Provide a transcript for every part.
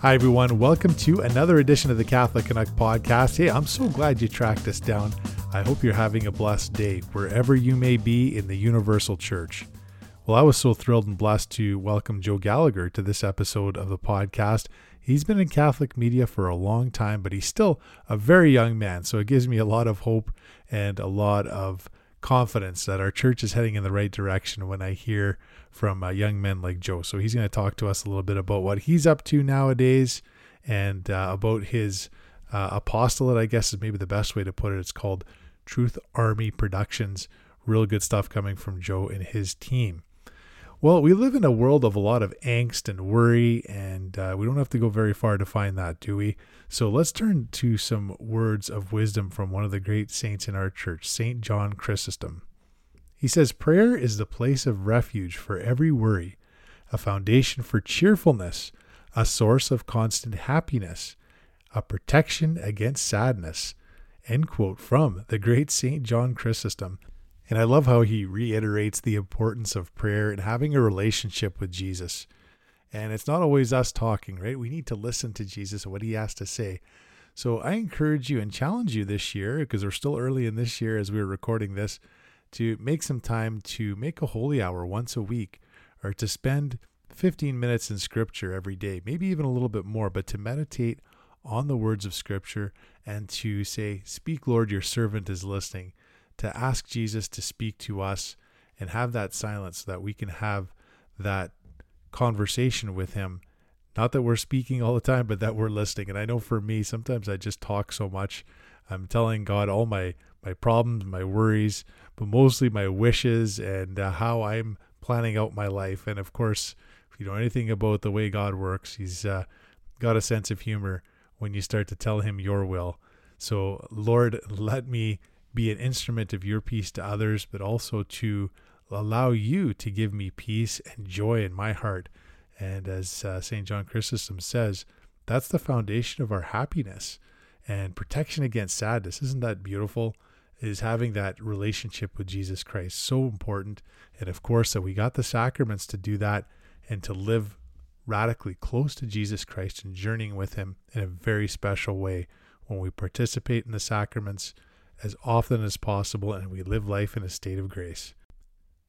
Hi, everyone. Welcome to another edition of the Catholic Canuck podcast. Hey, I'm so glad you tracked us down. I hope you're having a blessed day wherever you may be in the Universal Church. Well, I was so thrilled and blessed to welcome Joe Gallagher to this episode of the podcast. He's been in Catholic media for a long time, but he's still a very young man. So it gives me a lot of hope and a lot of confidence that our church is heading in the right direction when I hear from uh, young men like Joe. So he's going to talk to us a little bit about what he's up to nowadays and uh, about his uh, apostolate, I guess is maybe the best way to put it. It's called Truth Army Productions. Real good stuff coming from Joe and his team. Well, we live in a world of a lot of angst and worry, and uh, we don't have to go very far to find that, do we? So let's turn to some words of wisdom from one of the great saints in our church, St. John Chrysostom. He says, Prayer is the place of refuge for every worry, a foundation for cheerfulness, a source of constant happiness, a protection against sadness. End quote from the great St. John Chrysostom. And I love how he reiterates the importance of prayer and having a relationship with Jesus. And it's not always us talking, right? We need to listen to Jesus and what he has to say. So I encourage you and challenge you this year, because we're still early in this year as we're recording this, to make some time to make a holy hour once a week or to spend 15 minutes in scripture every day, maybe even a little bit more, but to meditate on the words of scripture and to say, Speak, Lord, your servant is listening, to ask Jesus to speak to us and have that silence so that we can have that conversation with him. Not that we're speaking all the time, but that we're listening. And I know for me, sometimes I just talk so much. I'm telling God all my my problems, my worries, but mostly my wishes and uh, how I'm planning out my life. And of course, if you know anything about the way God works, He's uh, got a sense of humor when you start to tell Him your will. So, Lord, let me be an instrument of your peace to others, but also to allow you to give me peace and joy in my heart. And as uh, St. John Chrysostom says, that's the foundation of our happiness and protection against sadness. Isn't that beautiful? is having that relationship with Jesus Christ. So important. And of course, that we got the sacraments to do that and to live radically close to Jesus Christ and journeying with Him in a very special way when we participate in the sacraments as often as possible and we live life in a state of grace.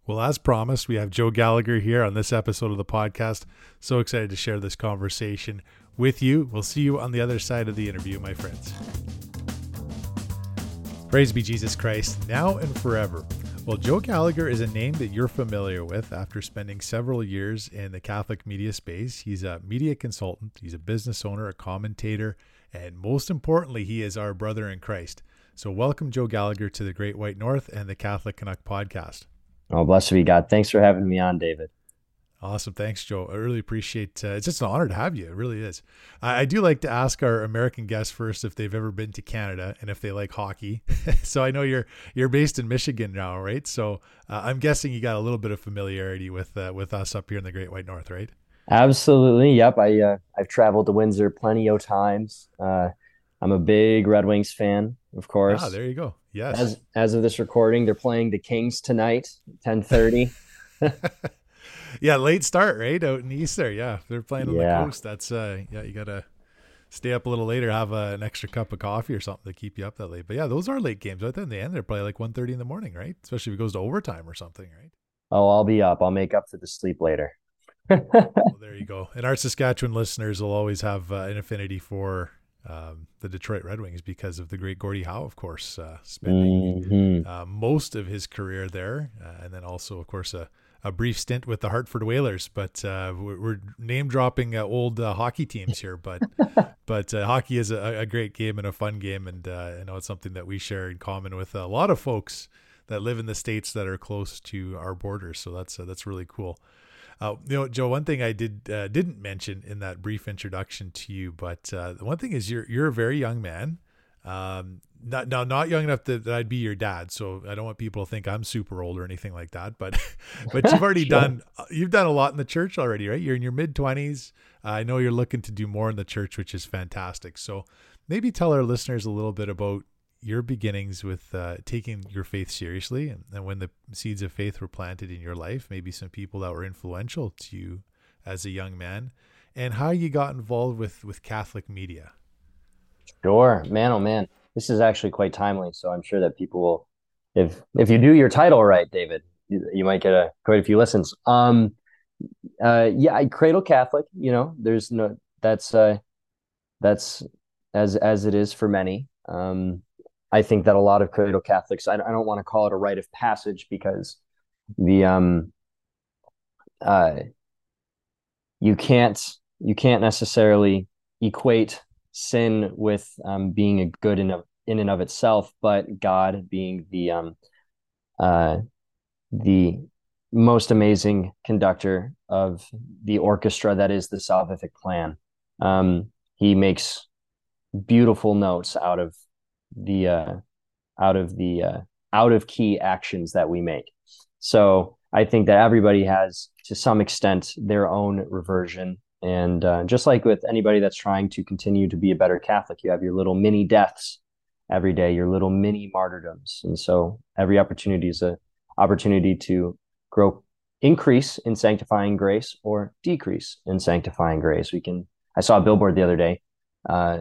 Well, as promised, we have Joe Gallagher here on this episode of the podcast. So excited to share this conversation with you. We'll see you on the other side of the interview, my friends. Praise be Jesus Christ, now and forever. Well, Joe Gallagher is a name that you're familiar with after spending several years in the Catholic media space. He's a media consultant, he's a business owner, a commentator, and most importantly, he is our brother in Christ. So, welcome, Joe Gallagher, to the Great White North and the Catholic Canuck podcast. Oh, blessed be God. Thanks for having me on, David. Awesome. Thanks, Joe. I really appreciate uh, it's just an honor to have you. It really is. I, I, do like to ask our American guests first if they've ever been to Canada and if they like hockey. so I know you're you're based in Michigan now, right? So uh, I'm guessing you got a little bit of familiarity with uh, with us up here in the Great White North, right? Absolutely. Yep. I uh, I've traveled to Windsor plenty of times. Uh, I'm a big Red Wings fan, of course. Ah, there you go. Yes. As as of this recording, they're playing the Kings tonight, 10:30. yeah, late start, right? Out in East there. Yeah. They're playing on yeah. the coast. That's uh yeah, you gotta stay up a little later, have uh, an extra cup of coffee or something to keep you up that late. But yeah, those are late games. Right then in the end, they're probably like 1.30 in the morning, right? Especially if it goes to overtime or something, right? Oh, I'll be up. I'll make up for the sleep later. well, there you go. And our Saskatchewan listeners will always have uh, an affinity for um, the Detroit Red Wings because of the great Gordie Howe, of course, uh, spending mm-hmm. uh, most of his career there, uh, and then also, of course, a a brief stint with the Hartford Whalers, but uh, we're, we're, name dropping uh, old uh, hockey teams here. But but uh, hockey is a, a, great game and a fun game, and uh, I know it's something that we share in common with a lot of folks that live in the states that are close to our borders. So that's uh, that's really cool. You know, Joe. One thing I did didn't mention in that brief introduction to you, but the one thing is you're you're a very young man. Um, not now not young enough that, that, I'd be your dad, so I don't want people to think I'm super old or anything like that. But but you've already sure. done you've done a lot in the church already, right? You're in your mid twenties. Uh, I know you're looking to do more in the church, which is fantastic. So maybe tell our listeners a little bit about your beginnings with uh, taking your faith seriously, and, and when the seeds of faith were planted in your life. Maybe some people that were influential to you as a young man, and how you got involved with with Catholic media. Sure, man. Oh man, this is actually quite timely. So I'm sure that people will, if if you do your title right, David, you, you might get a quite a few listens. Um, uh, yeah, I cradle Catholic. You know, there's no that's uh, that's as as it is for many. Um, I think that a lot of cradle Catholics. I, I don't want to call it a rite of passage because the um, uh, you can't you can't necessarily equate sin with um, being a good in of, in and of itself, but God being the um, uh, the most amazing conductor of the orchestra that is the salvific plan. Um, he makes beautiful notes out of the uh, out of the uh, out of key actions that we make. So I think that everybody has, to some extent, their own reversion. And uh, just like with anybody that's trying to continue to be a better Catholic, you have your little mini deaths every day, your little mini martyrdoms. And so every opportunity is a opportunity to grow, increase in sanctifying grace or decrease in sanctifying grace. We can. I saw a billboard the other day, uh,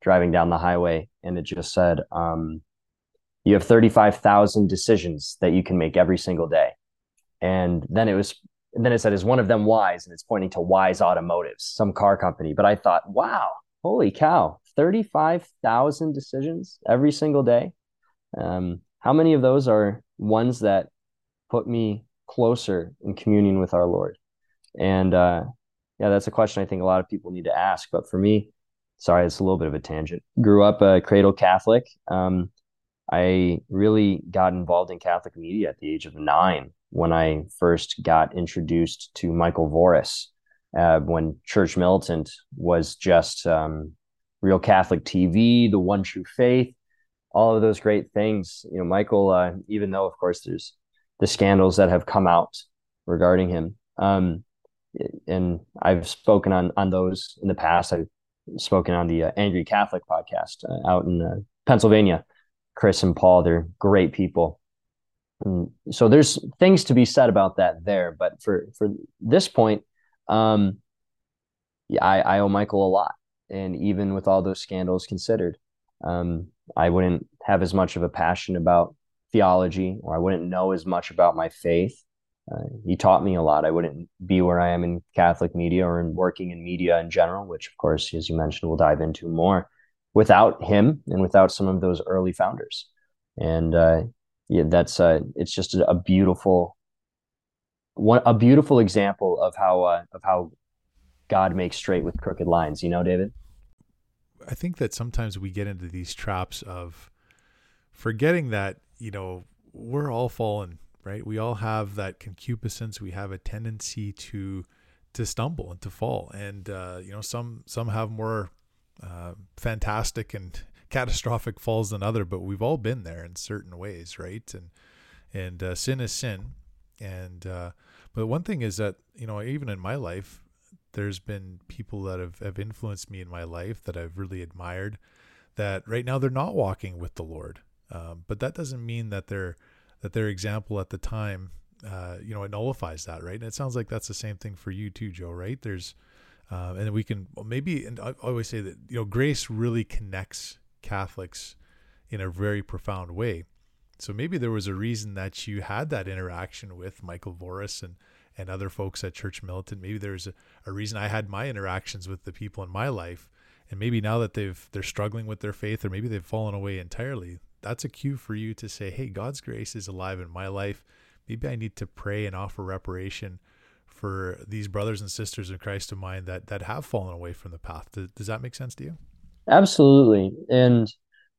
driving down the highway, and it just said, um, "You have thirty-five thousand decisions that you can make every single day." And then it was, and then it said, "Is one of them wise?" And it's pointing to Wise Automotives, some car company. But I thought, wow, holy cow, thirty-five thousand decisions every single day. Um, how many of those are ones that put me closer in communion with our Lord? And uh, yeah, that's a question I think a lot of people need to ask. But for me, sorry, it's a little bit of a tangent. Grew up a cradle Catholic. Um, I really got involved in Catholic media at the age of nine when I first got introduced to Michael Voris uh, when Church Militant was just um, Real Catholic TV, The One True Faith, all of those great things. You know, Michael, uh, even though, of course, there's the scandals that have come out regarding him. Um, and I've spoken on on those in the past. I've spoken on the uh, Angry Catholic podcast uh, out in uh, Pennsylvania. Chris and Paul, they're great people. And so there's things to be said about that there. But for for this point, um, yeah, I, I owe Michael a lot. And even with all those scandals considered, um, I wouldn't have as much of a passion about theology or I wouldn't know as much about my faith. Uh, he taught me a lot. I wouldn't be where I am in Catholic media or in working in media in general, which, of course, as you mentioned, we'll dive into more without him and without some of those early founders. And uh, yeah, that's uh, it's just a, beautiful one, a beautiful example of how uh, of how God makes straight with crooked lines. You know, David. I think that sometimes we get into these traps of forgetting that you know we're all fallen, right? We all have that concupiscence. We have a tendency to to stumble and to fall, and uh, you know some some have more uh, fantastic and catastrophic falls than other, but we've all been there in certain ways, right? And and uh, sin is sin, and uh, but one thing is that you know even in my life, there's been people that have have influenced me in my life that I've really admired. That right now they're not walking with the Lord, um, but that doesn't mean that their that their example at the time, uh, you know, it nullifies that, right? And it sounds like that's the same thing for you too, Joe. Right? There's uh, and we can maybe, and I always say that you know, grace really connects Catholics in a very profound way. So maybe there was a reason that you had that interaction with Michael Voris and and other folks at Church Militant. Maybe there's a, a reason I had my interactions with the people in my life. And maybe now that they've they're struggling with their faith or maybe they've fallen away entirely, that's a cue for you to say, Hey, God's grace is alive in my life. Maybe I need to pray and offer reparation for these brothers and sisters in Christ of mine that that have fallen away from the path. Does, does that make sense to you? Absolutely. And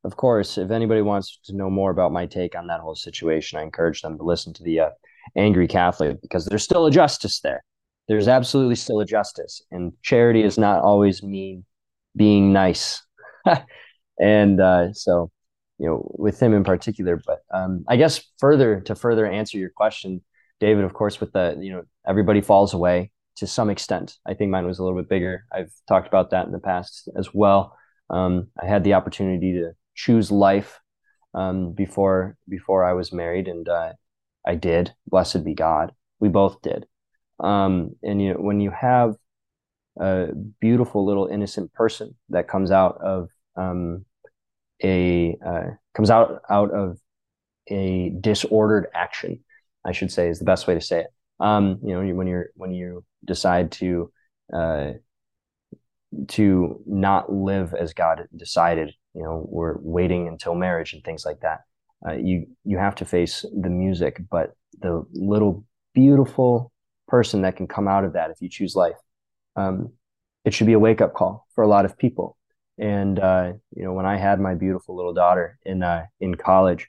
of course, if anybody wants to know more about my take on that whole situation, I encourage them to listen to the uh, Angry Catholic because there's still a justice there. There's absolutely still a justice. And charity is not always mean being nice. and uh, so, you know, with him in particular. But um, I guess further to further answer your question, David, of course, with the, you know, everybody falls away to some extent. I think mine was a little bit bigger. I've talked about that in the past as well. Um, I had the opportunity to choose life um, before before I was married, and uh, I did. Blessed be God. We both did. Um, and you know, when you have a beautiful little innocent person that comes out of um, a uh, comes out out of a disordered action, I should say is the best way to say it. Um, you know, when you're when you decide to uh, to not live as God decided, you know, we're waiting until marriage and things like that. Uh, you you have to face the music, but the little beautiful person that can come out of that if you choose life. Um, it should be a wake up call for a lot of people. And uh, you know, when I had my beautiful little daughter in uh, in college,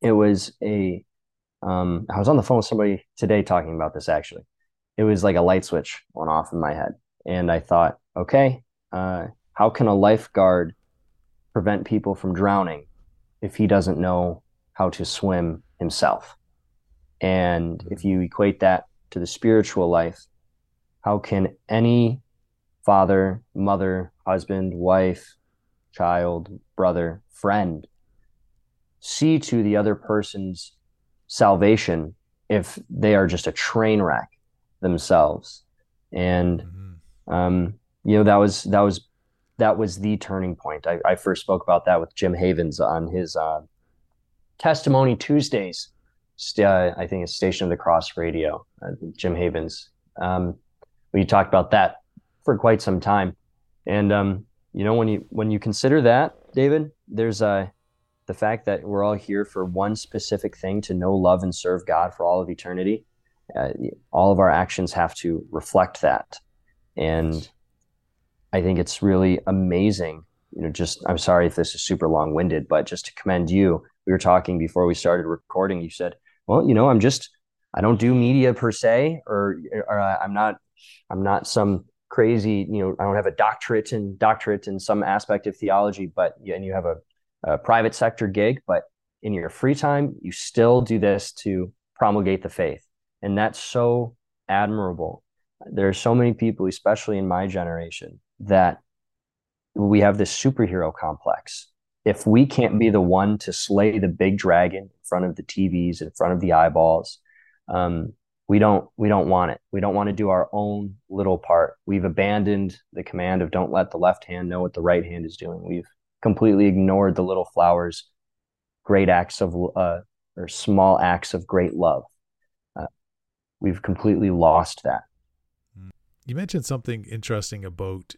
it was a um, I was on the phone with somebody today talking about this actually. It was like a light switch went off in my head, and I thought, okay, uh, how can a lifeguard prevent people from drowning if he doesn't know how to swim himself? And if you equate that to the spiritual life, how can any father, mother, husband, wife, child, brother, friend see to the other person's salvation if they are just a train wreck themselves? And mm-hmm. um, you know that was that was that was the turning point. I, I first spoke about that with Jim Havens on his uh, testimony Tuesdays uh, I think it's Station of the Cross Radio, uh, Jim Havens. Um, we talked about that for quite some time, and um, you know when you when you consider that, David, there's uh, the fact that we're all here for one specific thing to know, love, and serve God for all of eternity. Uh, all of our actions have to reflect that, and I think it's really amazing. You know, just I'm sorry if this is super long winded, but just to commend you. We were talking before we started recording. You said well, you know, I'm just I don't do media per se, or, or uh, I'm not I'm not some crazy, you know, I don't have a doctorate in doctorate in some aspect of theology, but and you have a, a private sector gig, but in your free time, you still do this to promulgate the faith, and that's so admirable. There are so many people, especially in my generation, that we have this superhero complex if we can't be the one to slay the big dragon in front of the TVs, in front of the eyeballs, um, we don't we don't want it. We don't want to do our own little part. We've abandoned the command of don't let the left hand know what the right hand is doing. We've completely ignored the little flowers, great acts of uh, or small acts of great love. Uh, we've completely lost that. You mentioned something interesting about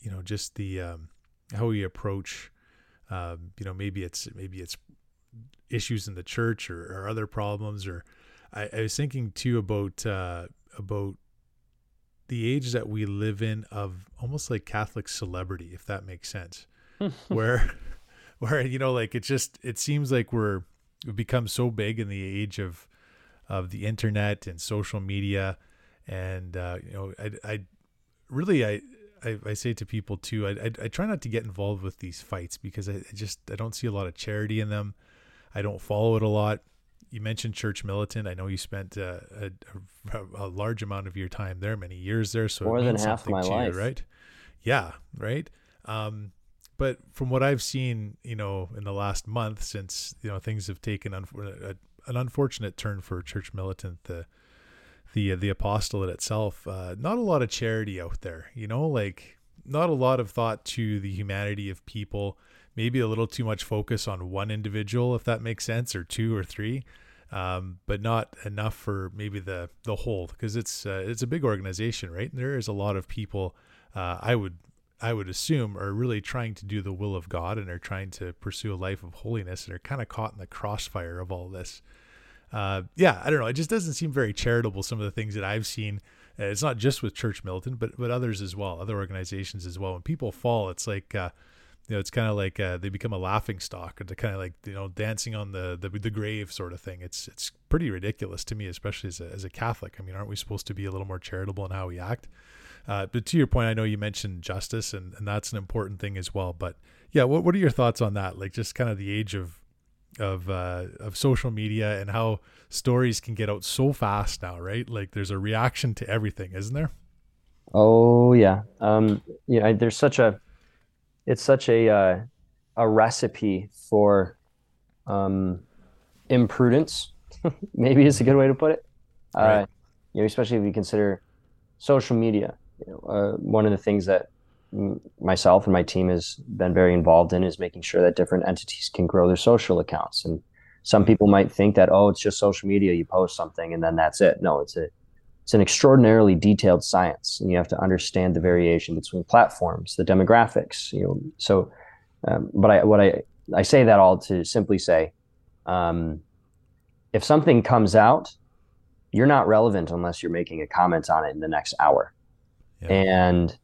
you know just the um, how we approach um, you know, maybe it's maybe it's issues in the church or, or other problems. Or I, I, was thinking too about uh, about the age that we live in of almost like Catholic celebrity, if that makes sense. where where you know, like it just it seems like we're we've become so big in the age of of the internet and social media and uh, you know I, I really I I, I say to people too, I, I, I try not to get involved with these fights because I, I just I don't see a lot of charity in them. I don't follow it a lot. You mentioned Church Militant. I know you spent uh, a, a, a, large amount of your time there, many years there. So more than half my life, you, right? Yeah, right. Um, but from what I've seen, you know, in the last month, since you know things have taken un- a, an unfortunate turn for Church Militant, the the the apostolate itself, uh, not a lot of charity out there. You know, like not a lot of thought to the humanity of people. Maybe a little too much focus on one individual, if that makes sense, or two or three, um, but not enough for maybe the the whole because it's uh, it's a big organization, right? And there is a lot of people. Uh, I would I would assume are really trying to do the will of God and are trying to pursue a life of holiness and are kind of caught in the crossfire of all this uh, yeah, I don't know. It just doesn't seem very charitable. Some of the things that I've seen. Uh, it's not just with Church Militant, but but others as well, other organizations as well. When people fall, it's like. You know, it's kind of like uh, they become a laughing stock, and to kind of like you know dancing on the, the the grave sort of thing. It's it's pretty ridiculous to me, especially as a, as a Catholic. I mean, aren't we supposed to be a little more charitable in how we act? Uh, but to your point, I know you mentioned justice, and, and that's an important thing as well. But yeah, what what are your thoughts on that? Like just kind of the age of of uh, of social media and how stories can get out so fast now, right? Like there's a reaction to everything, isn't there? Oh yeah, um, there's such a it's such a uh, a recipe for um, imprudence. Maybe is a good way to put it. Uh, right. Uh, you know, especially if you consider social media. you know, uh, one of the things that myself and my team has been very involved in is making sure that different entities can grow their social accounts. And some people might think that oh, it's just social media. You post something and then that's it. No, it's a it's an extraordinarily detailed science, and you have to understand the variation between platforms, the demographics. You know, so. Um, but I, what I I say that all to simply say, um, if something comes out, you're not relevant unless you're making a comment on it in the next hour, yeah. and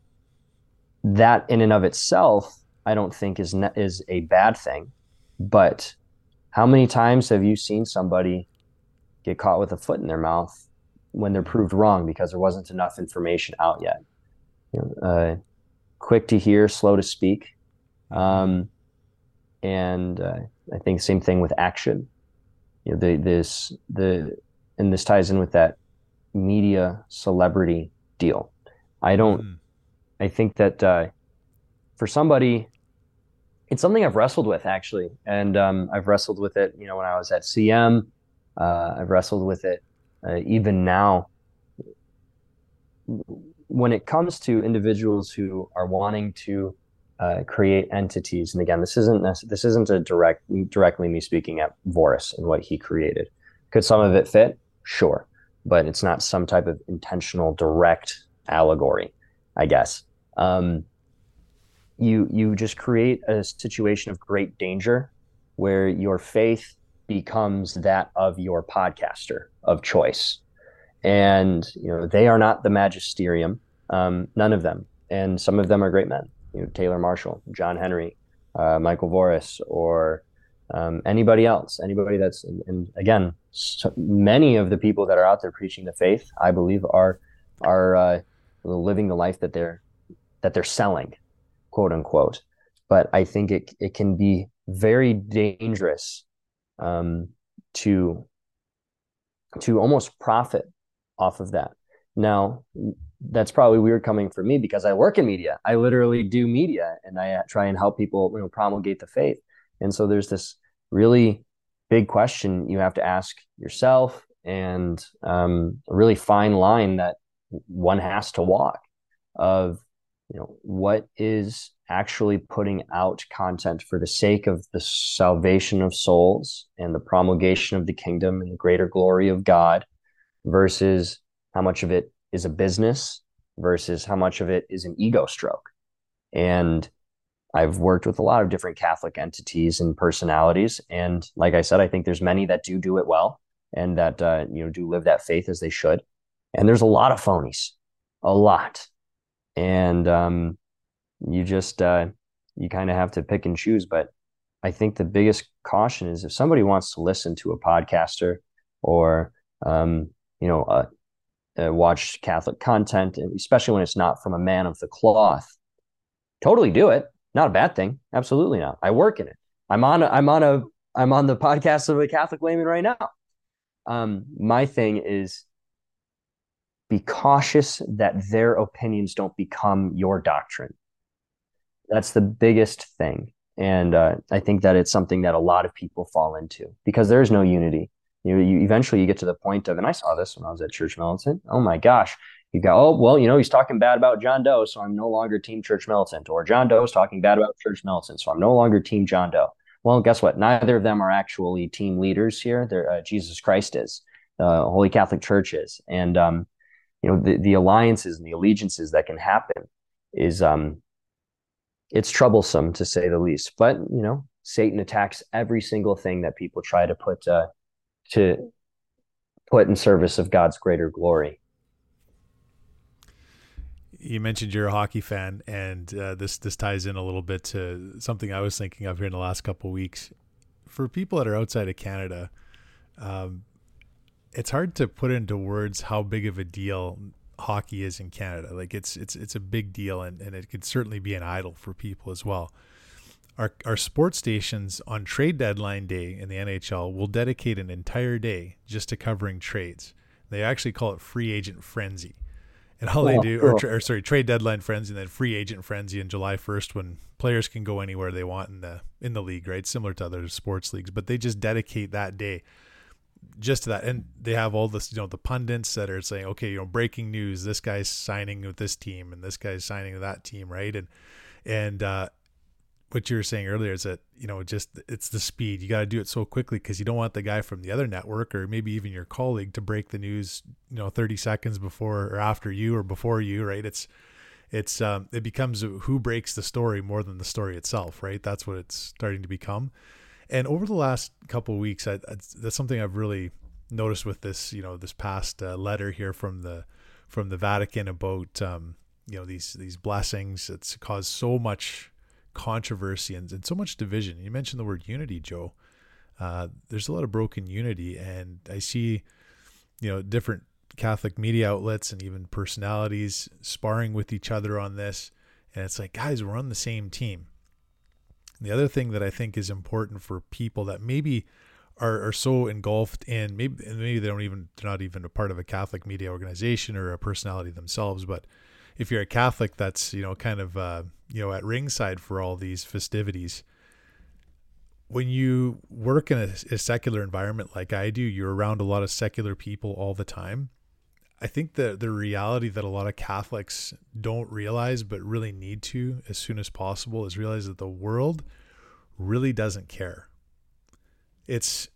that in and of itself, I don't think is ne- is a bad thing. But how many times have you seen somebody get caught with a foot in their mouth when they're proved wrong because there wasn't enough information out yet. You know, uh, quick to hear, slow to speak. Um, and uh, I think same thing with action. You know, the, this the and this ties in with that media celebrity deal. I don't. Mm. I think that uh, for somebody, it's something I've wrestled with actually, and um, I've wrestled with it. You know, when I was at CM, uh, I've wrestled with it uh, even now when it comes to individuals who are wanting to uh, create entities, and again, this isn't this isn't a direct directly me speaking at Voris and what he created. Could some of it fit? Sure, but it's not some type of intentional direct allegory, I guess. Um, you you just create a situation of great danger where your faith becomes that of your podcaster of choice. And you know they are not the magisterium, um, none of them, and some of them are great men. You know Taylor Marshall, John Henry, uh, Michael Voris, or um, anybody else, anybody that's and, and again, so many of the people that are out there preaching the faith, I believe, are are uh, living the life that they're that they're selling, quote unquote. But I think it it can be very dangerous um, to to almost profit off of that. Now, that's probably weird coming from me because I work in media. I literally do media and I try and help people, you know, promulgate the faith. And so there's this really big question you have to ask yourself and um, a really fine line that one has to walk of you know what is actually putting out content for the sake of the salvation of souls and the promulgation of the kingdom and the greater glory of God versus how much of it is a business versus how much of it is an ego stroke. And I've worked with a lot of different Catholic entities and personalities. And like I said, I think there's many that do do it well and that, uh, you know, do live that faith as they should. And there's a lot of phonies, a lot. And, um, you just uh, you kind of have to pick and choose. But I think the biggest caution is if somebody wants to listen to a podcaster or um, you know uh, uh, watch Catholic content, especially when it's not from a man of the cloth, totally do it. Not a bad thing. Absolutely not. I work in it. I'm on. A, I'm on a. I'm on the podcast of a Catholic layman right now. Um, my thing is be cautious that their opinions don't become your doctrine. That's the biggest thing. And uh, i think that it's something that a lot of people fall into because there is no unity. You, you eventually you get to the point of and i saw this when i was at church militant. Oh my gosh. You go oh well you know he's talking bad about john doe so i'm no longer team church militant. Or john doe is talking bad about church militant so i'm no longer team john doe. Well guess what? Neither of them are actually team leaders here. They're uh, jesus christ is. Uh, holy catholic church is. And um, you know the, the alliances and the allegiances that can happen is um, it's troublesome to say the least. But you know, Satan attacks every single thing that people try to put uh, to put in service of God's greater glory. You mentioned you're a hockey fan, and uh, this this ties in a little bit to something I was thinking of here in the last couple weeks. For people that are outside of Canada, um, it's hard to put into words how big of a deal hockey is in Canada. Like it's it's it's a big deal, and, and it could certainly be an idol for people as well. Our our sports stations on trade deadline day in the NHL will dedicate an entire day just to covering trades. They actually call it free agent frenzy. And all they oh, do, or, or, sorry, trade deadline frenzy, and then free agent frenzy in July first, when players can go anywhere they want in the in the league, right? Similar to other sports leagues, but they just dedicate that day just to that, and they have all this, you know, the pundits that are saying, okay, you know, breaking news, this guy's signing with this team, and this guy's signing with that team, right? And and uh, what you were saying earlier is that you know just it's the speed. You got to do it so quickly because you don't want the guy from the other network or maybe even your colleague to break the news you know 30 seconds before or after you or before you right? It's it's um, it becomes who breaks the story more than the story itself right? That's what it's starting to become and over the last couple of weeks I, I, that's something i've really noticed with this you know this past uh, letter here from the from the vatican about um, you know these these blessings it's caused so much controversy and, and so much division. You mentioned the word unity, Joe. Uh, there's a lot of broken unity, and I see, you know, different Catholic media outlets and even personalities sparring with each other on this. And it's like, guys, we're on the same team. And the other thing that I think is important for people that maybe are, are so engulfed in maybe maybe they don't even they're not even a part of a Catholic media organization or a personality themselves, but if you're a Catholic that's you know kind of uh, you know at ringside for all these festivities, when you work in a, a, secular environment like I do, you're around a lot of secular people all the time. I think the the reality that a lot of Catholics don't realize, but really need to as soon as possible, is realize that the world really doesn't care. It's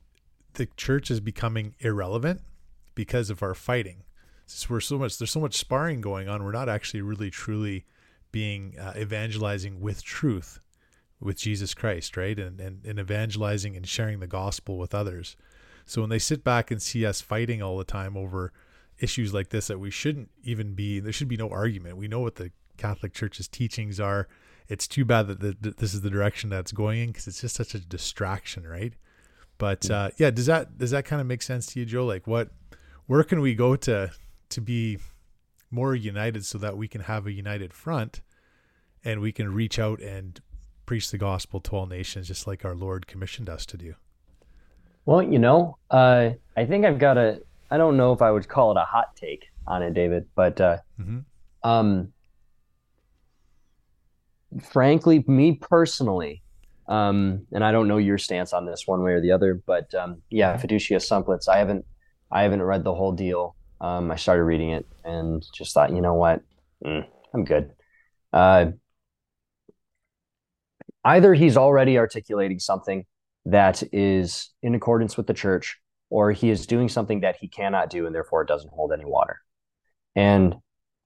the church is becoming irrelevant because of our fighting since we're so much there's so much sparring going on, we're not actually really truly being uh, evangelizing with truth with Jesus Christ, right? And, and and evangelizing and sharing the gospel with others. So when they sit back and see us fighting all the time over issues like this that we shouldn't even be there should be no argument. We know what the Catholic Church's teachings are. It's too bad that, the, this is the direction that's going in because it's just such a distraction, right? But uh, yeah, does that does that kind of make sense to you, Joe? Like, what, where can we go to to be more united so that we can have a united front and we can reach out and preach the gospel to all nations just like our Lord commissioned us to do. Well, you know, uh, I think I've got a, I don't know if I would call it a hot take on it, David, but uh, mm-hmm. um, frankly, me personally, um, and I don't know your stance on this one way or the other, but um, yeah, Fiducia Supplicans, I haven't, I haven't read the whole deal um, I started reading it and just thought, you know what, mm, I'm good. Uh, either he's already articulating something that is in accordance with the church, or he is doing something that he cannot do, and therefore it doesn't hold any water. And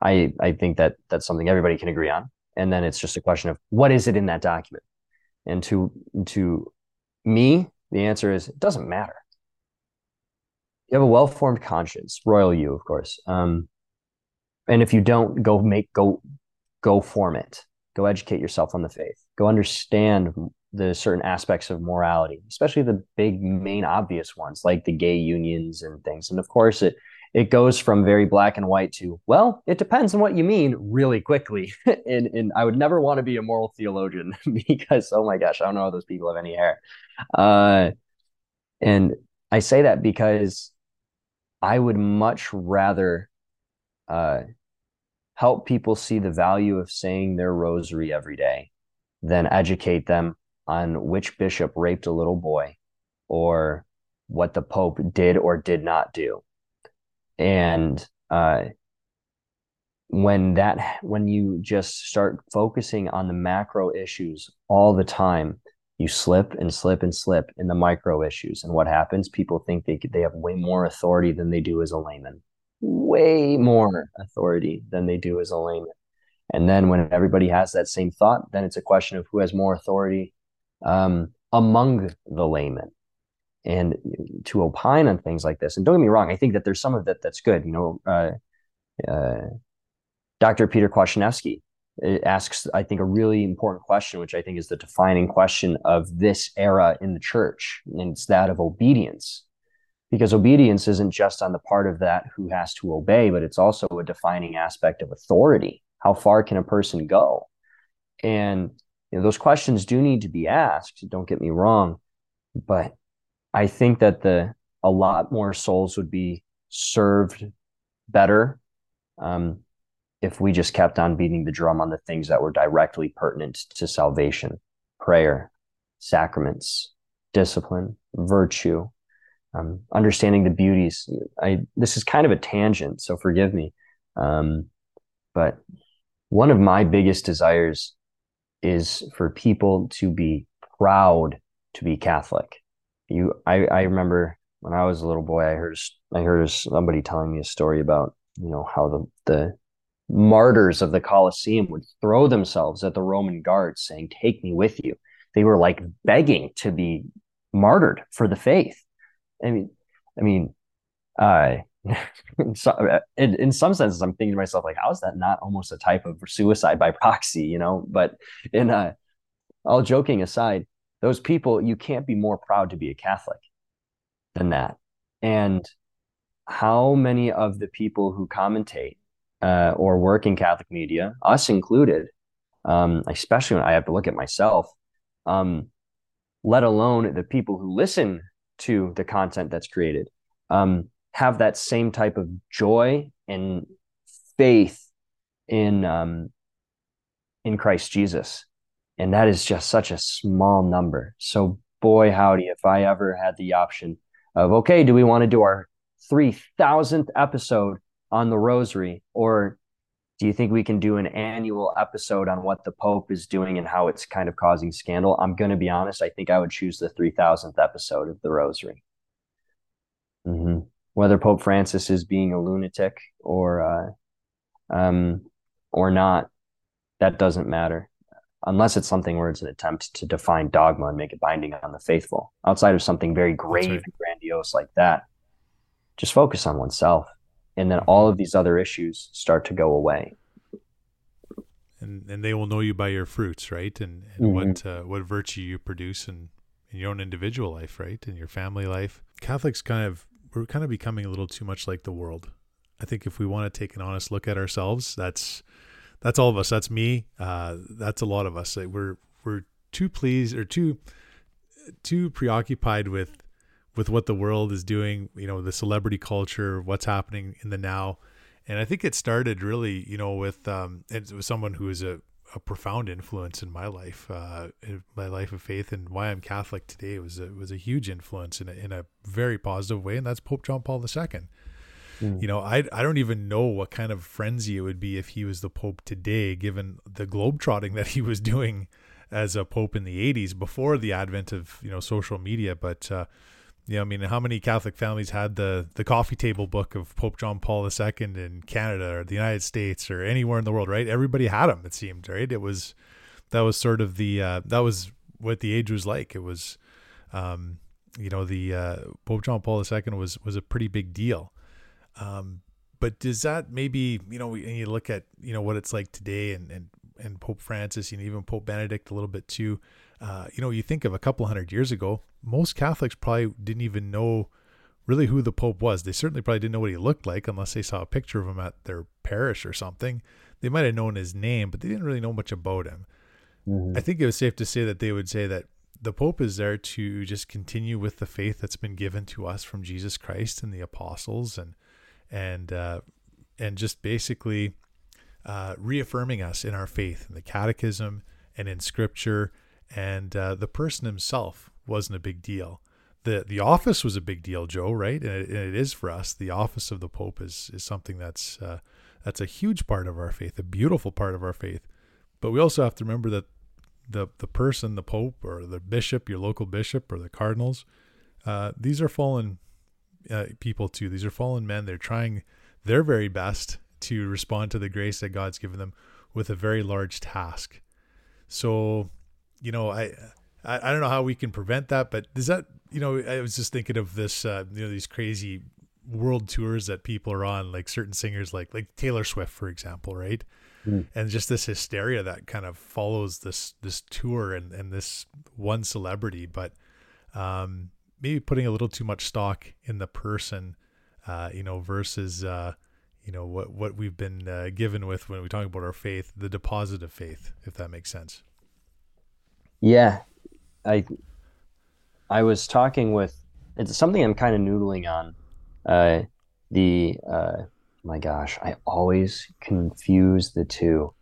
I I think that that's something everybody can agree on. And then it's just a question of what is it in that document. And to to me, the answer is it doesn't matter you have a well-formed conscience, royal you, of course. Um, and if you don't, go make go go form it. Go educate yourself on the faith. Go understand the certain aspects of morality, especially the big, main, obvious ones like the gay unions and things. And of course, it it goes from very black and white to well, it depends on what you mean really quickly. and and I would never want to be a moral theologian because oh my gosh, I don't know how those people have any hair. Uh, and I say that because I would much rather uh, help people see the value of saying their rosary every day then educate them on which bishop raped a little boy or what the Pope did or did not do. And uh, when that when you just start focusing on the macro issues all the time you slip and slip and slip in the micro issues. And what happens? People think they they have way more authority than they do as a layman, way more authority than they do as a layman. And then when everybody has that same thought, then it's a question of who has more authority um, among the laymen. And to opine on things like this, and don't get me wrong, I think that there's some of that that's good. You know, uh, uh, Dr. Peter Kwasniewski asks, I think, a really important question, which I think is the defining question of this era in the church, and it's that of obedience. Because obedience isn't just on the part of that who has to obey, but it's also a defining aspect of authority. How far can a person go? And you know, those questions do need to be asked. Don't get me wrong, but I think that the a lot more souls would be served better um, if we just kept on beating the drum on the things that were directly pertinent to salvation prayer, sacraments, discipline, virtue, um, understanding the beauties. I this is kind of a tangent, so forgive me. Um, but one of my biggest desires is for people to be proud to be Catholic. You, I, I remember when I was a little boy, I heard I heard somebody telling me a story about you know how the the martyrs of the Colosseum would throw themselves at the Roman guards, saying, "Take me with you." They were like begging to be martyred for the faith. I mean, I mean, uh, in, some, in, in some senses, I'm thinking to myself, like, how is that not almost a type of suicide by proxy, you know? But in uh, all joking aside, those people, you can't be more proud to be a Catholic than that. And how many of the people who commentate uh, or work in Catholic media, us included, um, especially when I have to look at myself, um, let alone the people who listen to the content that's created, um, have that same type of joy and faith in um, in Christ Jesus, and that is just such a small number. So, boy, howdy, if I ever had the option of okay, do we want to do our three thousandth episode on the Rosary, or do you think we can do an annual episode on what the Pope is doing and how it's kind of causing scandal? I'm going to be honest. I think I would choose the 3000th episode of the Rosary. Mm-hmm. Whether Pope Francis is being a lunatic or, uh, um, or not, that doesn't matter. Unless it's something where it's an attempt to define dogma and make it binding on the faithful. Outside of something very grave right. and grandiose like that, just focus on oneself and then all of these other issues start to go away. And and they will know you by your fruits right? And, and mm-hmm. what uh, what virtue you produce in, in your own individual life right? In your family life. Catholics kind of we're kind of becoming a little too much like the world. I think if we want to take an honest look at ourselves that's that's all of us. That's me. Uh, that's a lot of us. We're we're too pleased or too too preoccupied with with what the world is doing, you know, the celebrity culture, what's happening in the now. And I think it started really, you know, with um, it was someone who was a, a profound influence in my life, uh, in my life of faith, and why I'm Catholic today was a, was a huge influence in a, in a very positive way, and that's Pope John Paul II. Mm. You know, I I don't even know what kind of frenzy it would be if he was the Pope today, given the globetrotting that he was doing as a Pope in the '80s before the advent of you know social media, but. Uh, yeah, I mean, how many Catholic families had the the coffee table book of Pope John Paul II in Canada or the United States or anywhere in the world, right? Everybody had them. It seemed right. It was that was sort of the uh, that was what the age was like. It was, um, you know, the uh, Pope John Paul II was was a pretty big deal. Um, but does that maybe you know, and you look at you know what it's like today, and and and Pope Francis and even Pope Benedict a little bit too uh, you know, you think of a couple hundred years ago, most Catholics probably didn't even know really who the Pope was. They certainly probably didn't know what he looked like unless they saw a picture of him at their parish or something. They might have known his name, but they didn't really know much about him. Mm-hmm. I think it was safe to say that they would say that the Pope is there to just continue with the faith that's been given to us from Jesus Christ and the apostles, and and uh, and just basically uh, reaffirming us in our faith in the Catechism and in Scripture and uh, the person himself wasn't a big deal. the The office was a big deal, Joe, right? And it, and it is for us. The office of the Pope is is something that's uh, that's a huge part of our faith, a beautiful part of our faith. But we also have to remember that the the person, the Pope or the bishop, your local bishop or the cardinals, uh, these are fallen uh, people too. These are fallen men. They're trying their very best to respond to the grace that God's given them with a very large task. So you know, I, I, I don't know how we can prevent that, but does that, you know, I was just thinking of this, uh, you know, these crazy world tours that people are on, like certain singers, like like Taylor Swift, for example, right? Mm. And just this hysteria that kind of follows this this tour and and this one celebrity, but um, maybe putting a little too much stock in the person, uh, you know, versus uh, you know what what we've been uh, given with when we talk about our faith, the deposit of faith, if that makes sense. Yeah, I I was talking with it's something I'm kind of noodling on. Uh, the uh, my gosh, I always confuse the two.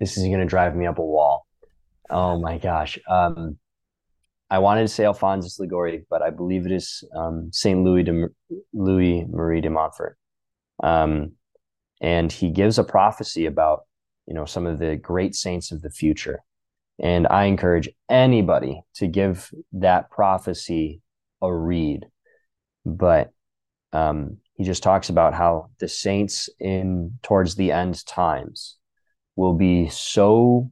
This is going to drive me up a wall. Oh my gosh. Um, I wanted to say Alphonsus Liguori, but I believe it is um, Saint Louis de Louis Marie de Montfort. Um, and he gives a prophecy about you know some of the great saints of the future. And I encourage anybody to give that prophecy a read. But um, he just talks about how the saints in towards the end times will be so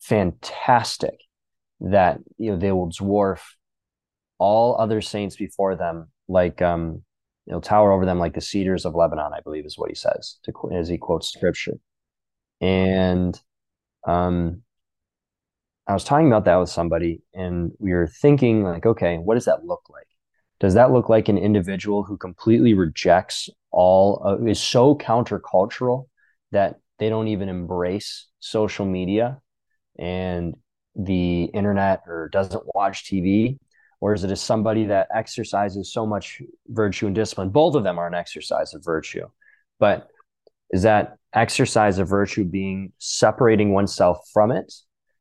fantastic that you know they will dwarf all other saints before them like um they'll tower over them like the cedars of lebanon i believe is what he says to, as he quotes scripture and um i was talking about that with somebody and we were thinking like okay what does that look like does that look like an individual who completely rejects all uh, is so countercultural that they don't even embrace social media and the internet or doesn't watch TV? Or is it as somebody that exercises so much virtue and discipline? Both of them are an exercise of virtue. But is that exercise of virtue being separating oneself from it,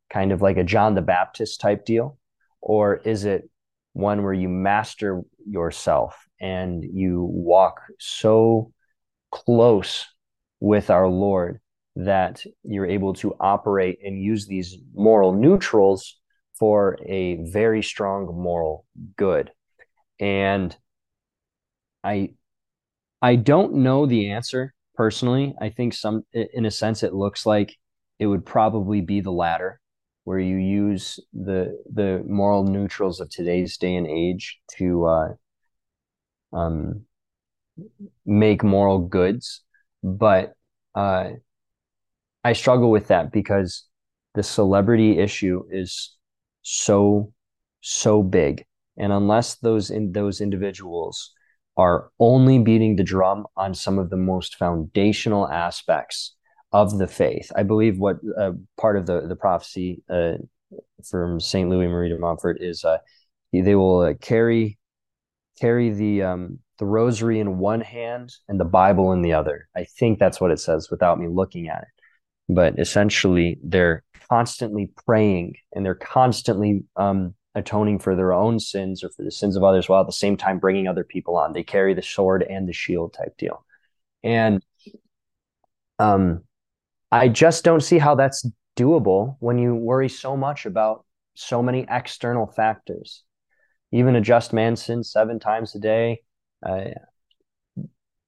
kind of like a John the Baptist type deal? Or is it one where you master yourself and you walk so close with our Lord that you're able to operate and use these moral neutrals for a very strong moral good. And I I don't know the answer personally. I think some in a sense it looks like it would probably be the latter where you use the the moral neutrals of today's day and age to uh, um, make moral goods. But uh, I struggle with that because the celebrity issue is so so big. And unless those in those individuals are only beating the drum on some of the most foundational aspects of the faith i believe what uh, part of the the prophecy uh, from saint louis marie de montfort is uh, they will uh, carry carry the um, the rosary in one hand and the bible in the other i think that's what it says without me looking at it but essentially they're constantly praying and they're constantly um, atoning for their own sins or for the sins of others while at the same time bringing other people on. They carry the sword and the shield type deal. And um, I just don't see how that's doable when you worry so much about so many external factors. Even a just man sins seven times a day. Uh,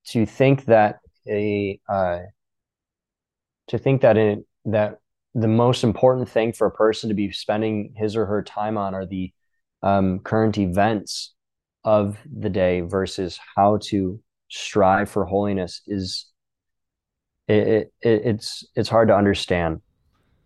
to think that a uh, to think that in that the most important thing for a person to be spending his or her time on are the um, current events of the day versus how to strive for holiness is it, it it's it's hard to understand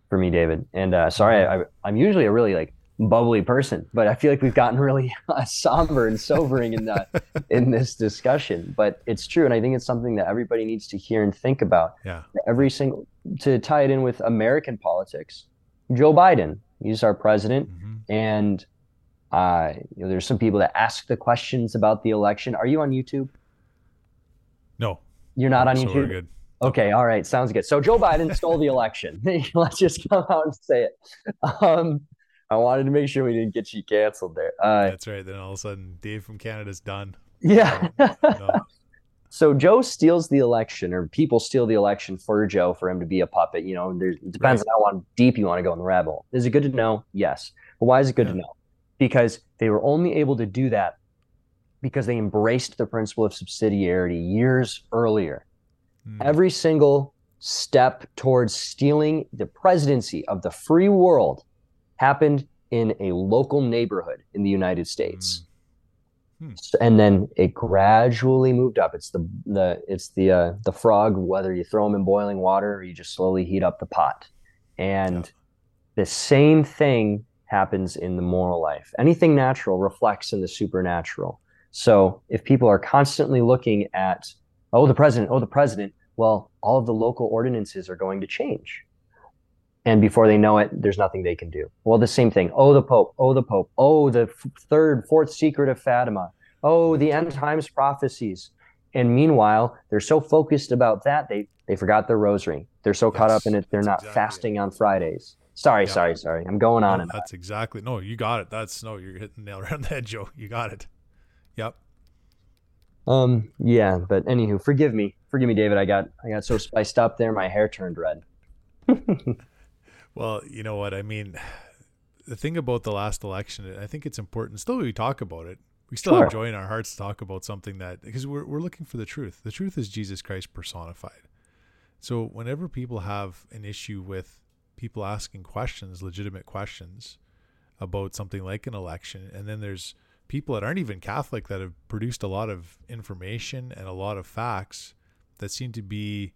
for me david and uh, sorry I, i'm usually a really like bubbly person, but I feel like we've gotten really uh, somber and sobering in that in this discussion. But it's true, and I think it's something that everybody needs to hear and think about. Yeah. Every single to tie it in with American politics, Joe Biden, he's our president, mm-hmm. and uh, you know, there's some people that ask the questions about the election. Are you on YouTube? No. You're not on so YouTube. Okay, all right, sounds good. So Joe Biden stole the election. Let's just come out and say it. Um, I wanted to make sure we didn't get you canceled there. Uh, That's right. Then all of a sudden, Dave from Canada's done. Yeah. no. So Joe steals the election, or people steal the election for Joe for him to be a puppet. You know, it depends right. on how deep you want to go in the rabbit hole. Is it good to know? Yes. But why is it good yeah. to know? Because they were only able to do that because they embraced the principle of subsidiarity years earlier. Mm. Every single step towards stealing the presidency of the free world happened in a local neighborhood in the United States. Mm. Hmm. And then it gradually moved up. It's the the it's the uh, the frog. Whether you throw them in boiling water or you just slowly heat up the pot, and yeah. the same thing happens in the moral life. Anything natural reflects in the supernatural. So if people are constantly looking at, oh, the president, oh, the president, well, all of the local ordinances are going to change and before they know it there's nothing they can do well the same thing oh the pope oh the pope oh the f- third fourth secret of fatima oh the end times prophecies and meanwhile they're so focused about that they they forgot their rosary they're so caught up in it they're not exactly. fasting on fridays Sorry, yeah. sorry, sorry. I'm going on. No, that's exactly no. You got it. That's no. You're hitting the nail around the head, Joe. You got it. Yep. Um. Yeah. But anywho, forgive me, forgive me, David. I got I got so spiced up there, my hair turned red. well, you know what I mean. The thing about the last election, I think it's important. Still, we talk about it. We still sure. have joy in our hearts to talk about something that because we're we're looking for the truth. The truth is Jesus Christ personified. So whenever people have an issue with people asking questions, legitimate questions about something like an election, and then there's people that aren't even Catholic that have produced a lot of information and a lot of facts that seem to be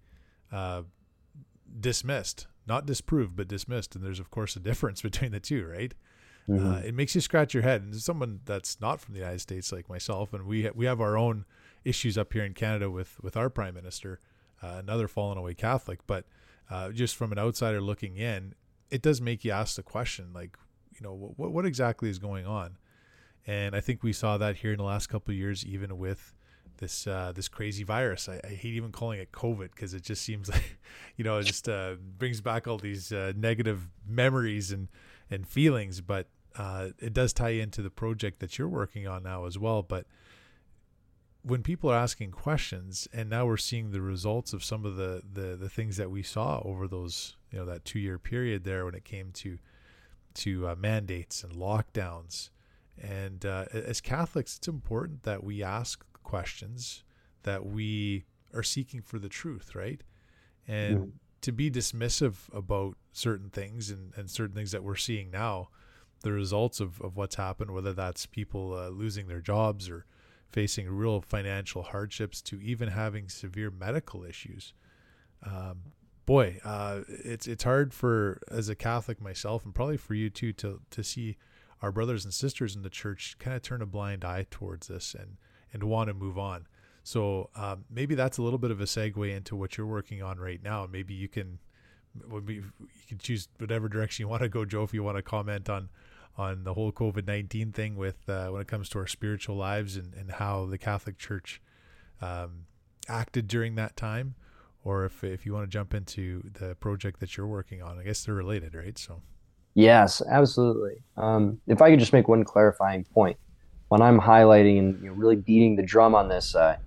uh, dismissed, not disproved, but dismissed. And there's of course a difference between the two, right? Mm-hmm. Uh, it makes you scratch your head. And someone that's not from the United States, like myself, and we ha- we have our own issues up here in Canada with with our prime minister, uh, another fallen away Catholic, but uh, just from an outsider looking in, it does make you ask the question, like, you know, what what exactly is going on? And I think we saw that here in the last couple of years, even with this uh, this crazy virus. I, I, hate even calling it COVID because it just seems like, you know, it just uh, brings back all these uh, negative memories and and feelings. But uh, it does tie into the project that you're working on now as well. But when people are asking questions and now we're seeing the results of some of the, the the things that we saw over those you know that two year period there when it came to to uh, mandates and lockdowns and uh, as catholics it's important that we ask questions that we are seeking for the truth right and mm. to be dismissive about certain things and, and certain things that we're seeing now the results of, of what's happened whether that's people uh, losing their jobs or facing real financial hardships to even having severe medical issues. Um, boy, uh, it's it's hard for as a Catholic myself, and probably for you too, to to see our brothers and sisters in the church kind of turn a blind eye towards this and and want to move on. So um, maybe that's a little bit of a segue into what you're working on right now. Maybe you can you can choose whatever direction you want to go, Joe. If you want to comment on on the whole COVID 19 thing with uh, when it comes to our spiritual lives and, and how the Catholic Church um, acted during that time, or if, if you want to jump into the project that you're working on. I guess they're related, right? So, yes, absolutely. Um, if I could just make one clarifying point. When I'm highlighting and you know, really beating the drum on this, uh,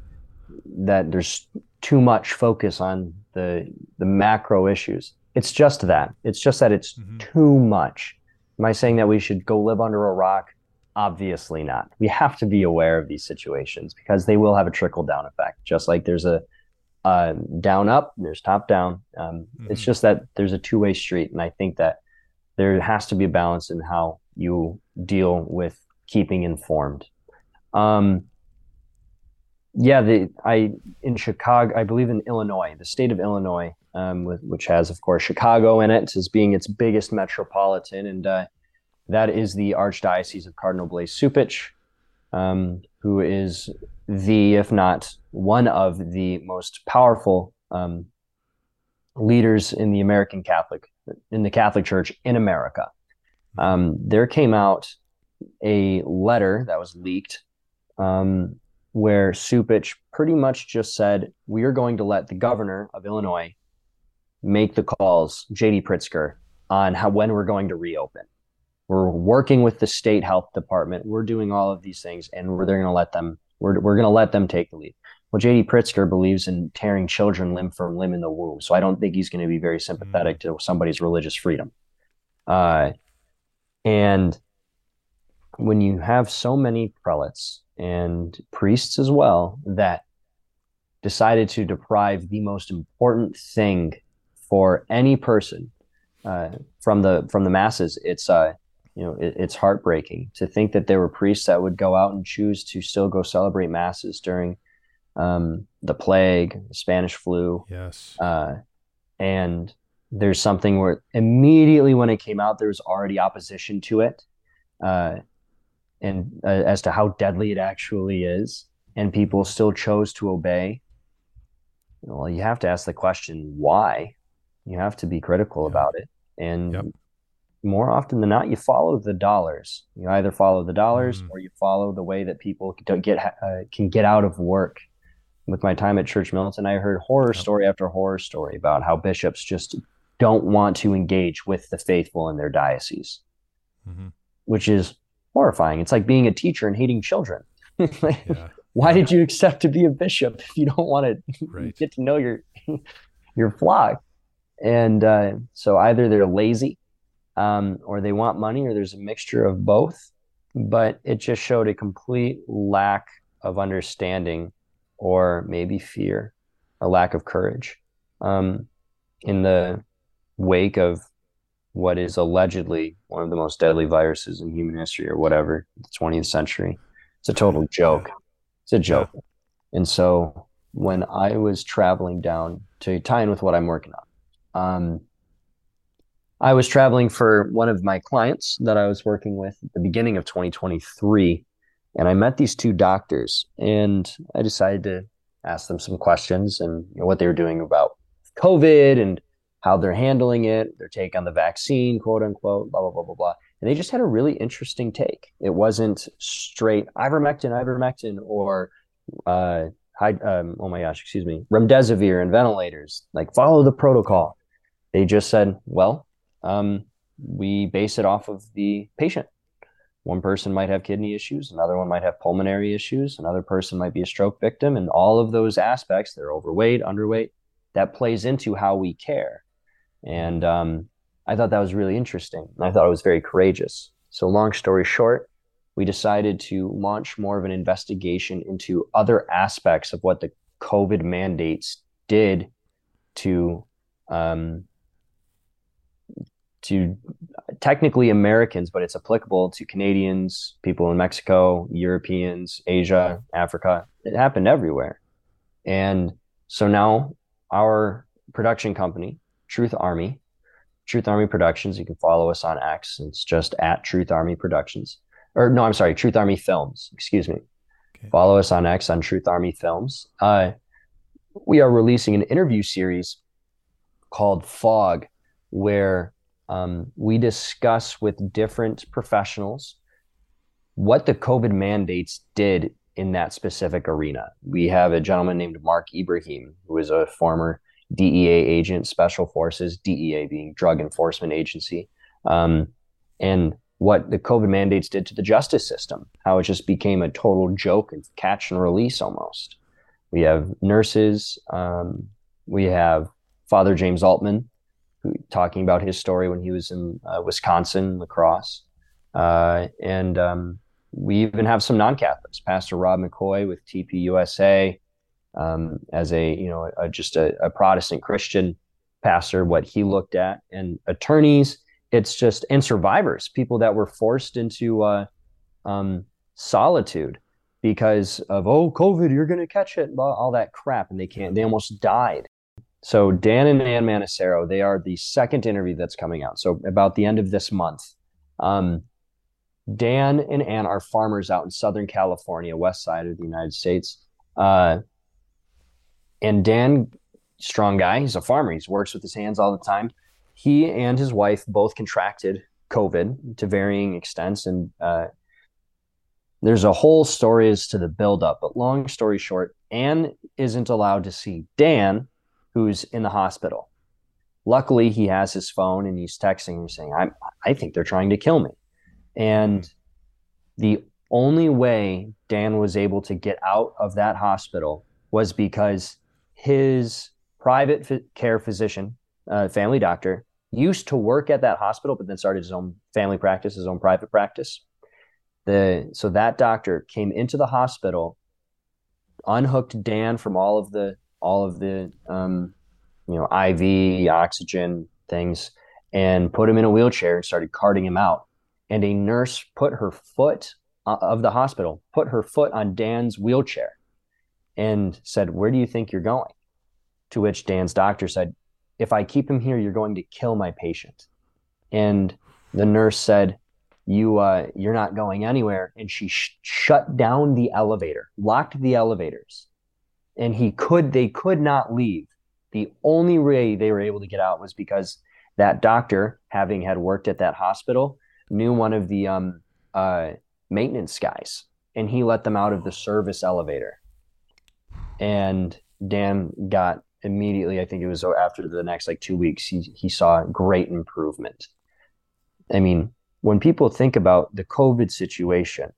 that there's too much focus on the the macro issues. It's just that. It's just that it's mm-hmm. too much Am I saying that we should go live under a rock? Obviously not. We have to be aware of these situations because they will have a trickle down effect. Just like there's a uh, down up, there's top down. Um, mm-hmm. It's just that there's a two way street, and I think that there has to be a balance in how you deal with keeping informed. Um, yeah, the I in Chicago, I believe in Illinois, the state of Illinois, um, with, which has, of course, Chicago in it as being its biggest metropolitan. And uh, that is the Archdiocese of Cardinal Blase Cupich, um, who is the, if not one of the most powerful um, leaders in the American Catholic, in the Catholic Church in America. Um, there came out a letter that was leaked um, where Cupich pretty much just said, We are going to let the governor of Illinois make the calls, JD Pritzker, on how when we're going to reopen. We're working with the state health department. We're doing all of these things, and we're they're going to let them. We're we're going to let them take the lead. Well, JD Pritzker believes in tearing children limb from limb in the womb, so I don't think he's going to be very sympathetic mm-hmm. to somebody's religious freedom. Uh, and when you have so many prelates and priests as well that decided to deprive the most important thing for any person uh, from the from the masses, it's uh, you know it, it's heartbreaking to think that there were priests that would go out and choose to still go celebrate masses during um, the plague, the Spanish flu. Yes. Uh, and there's something where immediately when it came out, there was already opposition to it, uh, and uh, as to how deadly it actually is, and people still chose to obey. Well, you have to ask the question why you have to be critical yeah. about it. And yep. more often than not, you follow the dollars. You either follow the dollars mm. or you follow the way that people don't get uh, can get out of work. With my time at Church Militant, I heard horror story after horror story about how bishops just don't want to engage with the faithful in their diocese, mm-hmm. which is horrifying. It's like being a teacher and hating children. yeah. Why did you accept to be a bishop if you don't want to right. get to know your your flock? And uh, so either they're lazy, um, or they want money, or there's a mixture of both. But it just showed a complete lack of understanding, or maybe fear, a lack of courage, um, in the wake of what is allegedly one of the most deadly viruses in human history, or whatever, the 20th century. It's a total joke. It's a joke. And so when I was traveling down to tie in with what I'm working on, um, I was traveling for one of my clients that I was working with at the beginning of 2023. And I met these two doctors, and I decided to ask them some questions and you know, what they were doing about COVID and how they're handling it, their take on the vaccine, quote unquote, blah, blah, blah, blah, blah. And they just had a really interesting take. It wasn't straight ivermectin, ivermectin, or uh, um, oh my gosh, excuse me, remdesivir and ventilators. Like follow the protocol. They just said, well, um, we base it off of the patient. One person might have kidney issues, another one might have pulmonary issues, another person might be a stroke victim, and all of those aspects, they're overweight, underweight, that plays into how we care. And um, I thought that was really interesting. I thought it was very courageous. So, long story short, we decided to launch more of an investigation into other aspects of what the COVID mandates did to um, to technically Americans, but it's applicable to Canadians, people in Mexico, Europeans, Asia, Africa. It happened everywhere. And so now our production company, Truth Army, Truth Army Productions, you can follow us on X. It's just at Truth Army Productions. Or no, I'm sorry, Truth Army Films. Excuse me. Okay. Follow us on X on Truth Army Films. Uh, we are releasing an interview series called Fog, where um, we discuss with different professionals what the COVID mandates did in that specific arena. We have a gentleman named Mark Ibrahim, who is a former DEA agent, Special Forces, DEA being Drug Enforcement Agency, um, and what the COVID mandates did to the justice system, how it just became a total joke and catch and release almost. We have nurses, um, we have Father James Altman, talking about his story when he was in uh, Wisconsin, La Crosse. Uh, and um, we even have some non-Catholics, Pastor Rob McCoy with TPUSA, um, as a you know a, just a, a, Protestant Christian pastor, what he looked at, and attorneys. It's just and survivors, people that were forced into uh, um, solitude because of oh COVID, you're going to catch it, all that crap, and they can't. They almost died so Dan and Ann Manassero, they are the second interview that's coming out. So about the end of this month. Um, Dan and Ann are farmers out in Southern California, west side of the United States. Uh, and Dan, strong guy, he's a farmer. He works with his hands all the time. He and his wife both contracted COVID to varying extents, and uh, there's a whole story as to the buildup. But long story short, Ann isn't allowed to see Dan who's in the hospital. Luckily, he has his phone and he's texting and saying, I, I think they're trying to kill me. And the only way Dan was able to get out of that hospital was because his private care physician, uh, family doctor, used to work at that hospital, but then started his own family practice, his own private practice. The, so that doctor came into the hospital, unhooked Dan from all of the all of the um, you know IV oxygen things and put him in a wheelchair and started carting him out. And a nurse put her foot uh, of the hospital put her foot on Dan's wheelchair and said, "Where do you think you're going?" To which Dan's doctor said, "If I keep him here, you're going to kill my patient." And the nurse said, "You uh, you're not going anywhere." And she sh- shut down the elevator, locked the elevators, and he could they could not leave the only way they were able to get out was because that doctor having had worked at that hospital knew one of the um, uh, maintenance guys and he let them out of the service elevator and dan got immediately, I think it was after the next like two weeks, he, he saw great improvement. I mean, when people think about the COVID situation,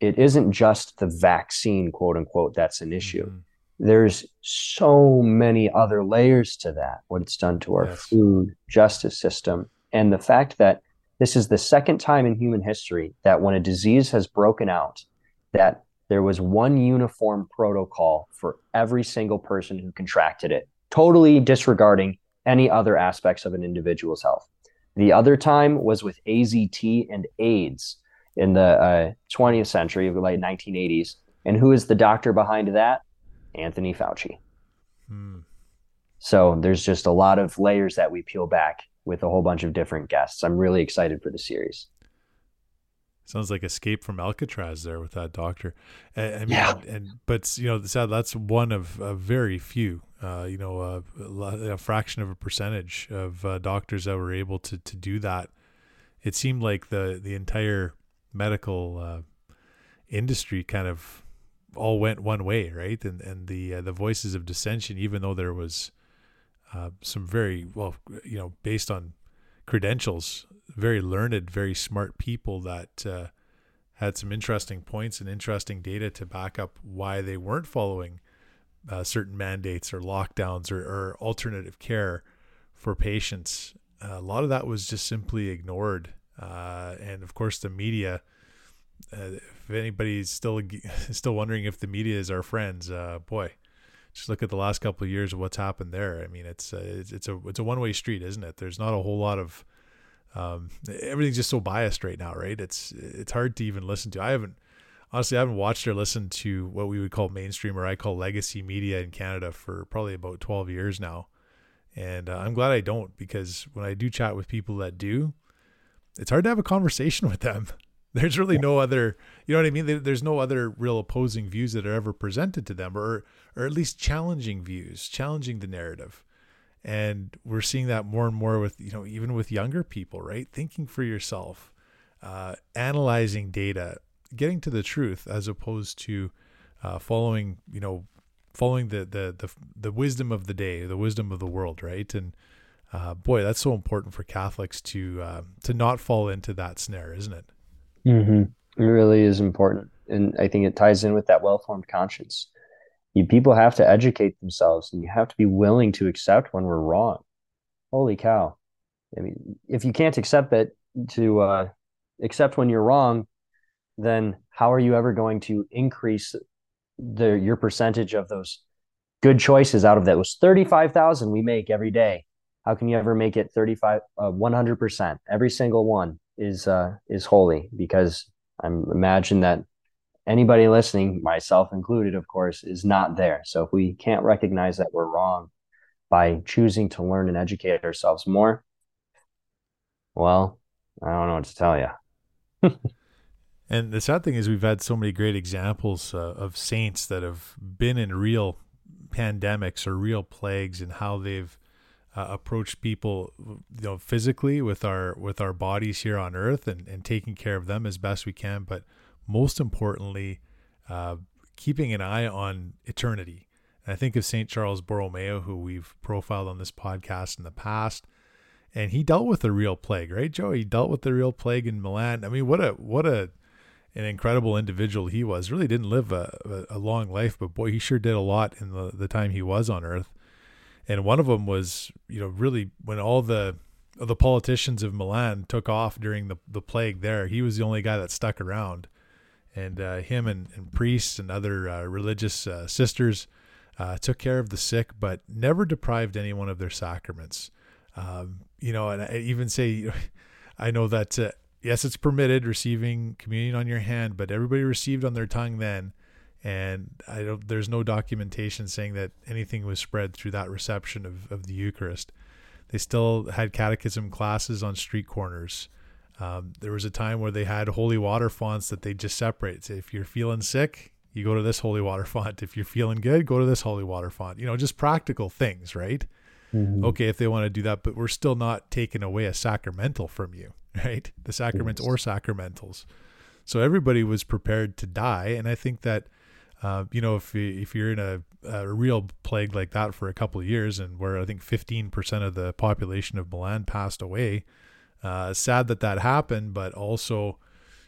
it isn't just the vaccine, quote unquote, that's an issue. Mm-hmm. There's so many other layers to that, what it's done to our yes. food justice system. And the fact that this is the second time in human history that when a disease has broken out, that there was one uniform protocol for every single person who contracted it, totally disregarding any other aspects of an individual's health. The other time was with AZT and AIDS in the uh, 20th century, the late 1980s. And who is the doctor behind that? Anthony Fauci. Hmm. So there's just a lot of layers that we peel back with a whole bunch of different guests. I'm really excited for the series. Sounds like Escape from Alcatraz there with that doctor. I, I mean, yeah. and but you know, that's one of, a very few. Uh, you know, uh, a, fraction of a percentage of uh, doctors that were able to to do that. It seemed like the the entire medical uh, industry kind of all went one way, right? And and the uh, the voices of dissension, even though there was uh, some very well, you know, based on credentials, very learned, very smart people that uh, had some interesting points and interesting data to back up why they weren't following uh, certain mandates or lockdowns or, or alternative care for patients. Uh, a lot of that was just simply ignored, uh, and of course, the media. Uh, if anybody's still still wondering if the media is our friends, uh, boy, just look at the last couple of years of what's happened there. I mean, it's it's, it's a it's a one way street, isn't it? There's not a whole lot of um, everything's just so biased right now, right? It's it's hard to even listen to. I haven't honestly I haven't watched or listened to what we would call mainstream or I call legacy media in Canada for probably about 12 years now. And uh, I'm glad I don't because when I do chat with people that do, it's hard to have a conversation with them. There's really no other, you know what I mean? There's no other real opposing views that are ever presented to them or or at least challenging views, challenging the narrative. And we're seeing that more and more with you know even with younger people right? Thinking for yourself uh, analyzing data getting to the truth as opposed to uh, following you know following the, the the the wisdom of the day the wisdom of the world right? And uh, boy that's so important for catholics to uh, to not fall into that snare isn't it mm-hmm. it really is important and i think it ties in with that well-formed conscience you, people have to educate themselves and you have to be willing to accept when we're wrong. Holy cow. I mean, if you can't accept that to uh, accept when you're wrong, then how are you ever going to increase the your percentage of those good choices out of that was 35,000 we make every day. How can you ever make it 35 uh, 100%? Every single one is uh is holy because I'm imagine that anybody listening, myself included, of course, is not there. So if we can't recognize that we're wrong by choosing to learn and educate ourselves more, well, I don't know what to tell you. and the sad thing is, we've had so many great examples uh, of saints that have been in real pandemics or real plagues and how they've uh, approached people you know physically with our with our bodies here on earth and, and taking care of them as best we can but most importantly, uh, keeping an eye on eternity. And I think of St. Charles Borromeo, who we've profiled on this podcast in the past, and he dealt with the real plague, right, Joe? He dealt with the real plague in Milan. I mean, what a what a an incredible individual he was. Really didn't live a, a, long life, but boy, he sure did a lot in the, the time he was on Earth. And one of them was, you know, really when all the the politicians of Milan took off during the, the plague there, he was the only guy that stuck around and uh, him and, and, priests and other uh, religious uh, sisters uh, took care of the sick, but never deprived anyone of their sacraments. Um, you know, and I even say, I know that uh, yes, it's permitted receiving communion on your hand, but everybody received on their tongue then, and I don't. There's no documentation saying that anything was spread through that reception of, of the Eucharist. They still had catechism classes on street corners. Um, there was a time where they had holy water fonts that they just separate. So if you're feeling sick, you go to this holy water font. If you're feeling good, go to this holy water font. You know, just practical things, right? Mm-hmm. Okay, if they want to do that, but we're still not taking away a sacramental from you, right? The sacraments yes. or sacramentals. So everybody was prepared to die, and I think that, uh, you know, if if you're in a a real plague like that for a couple of years, and where I think 15% of the population of Milan passed away. Uh, sad that that happened, but also,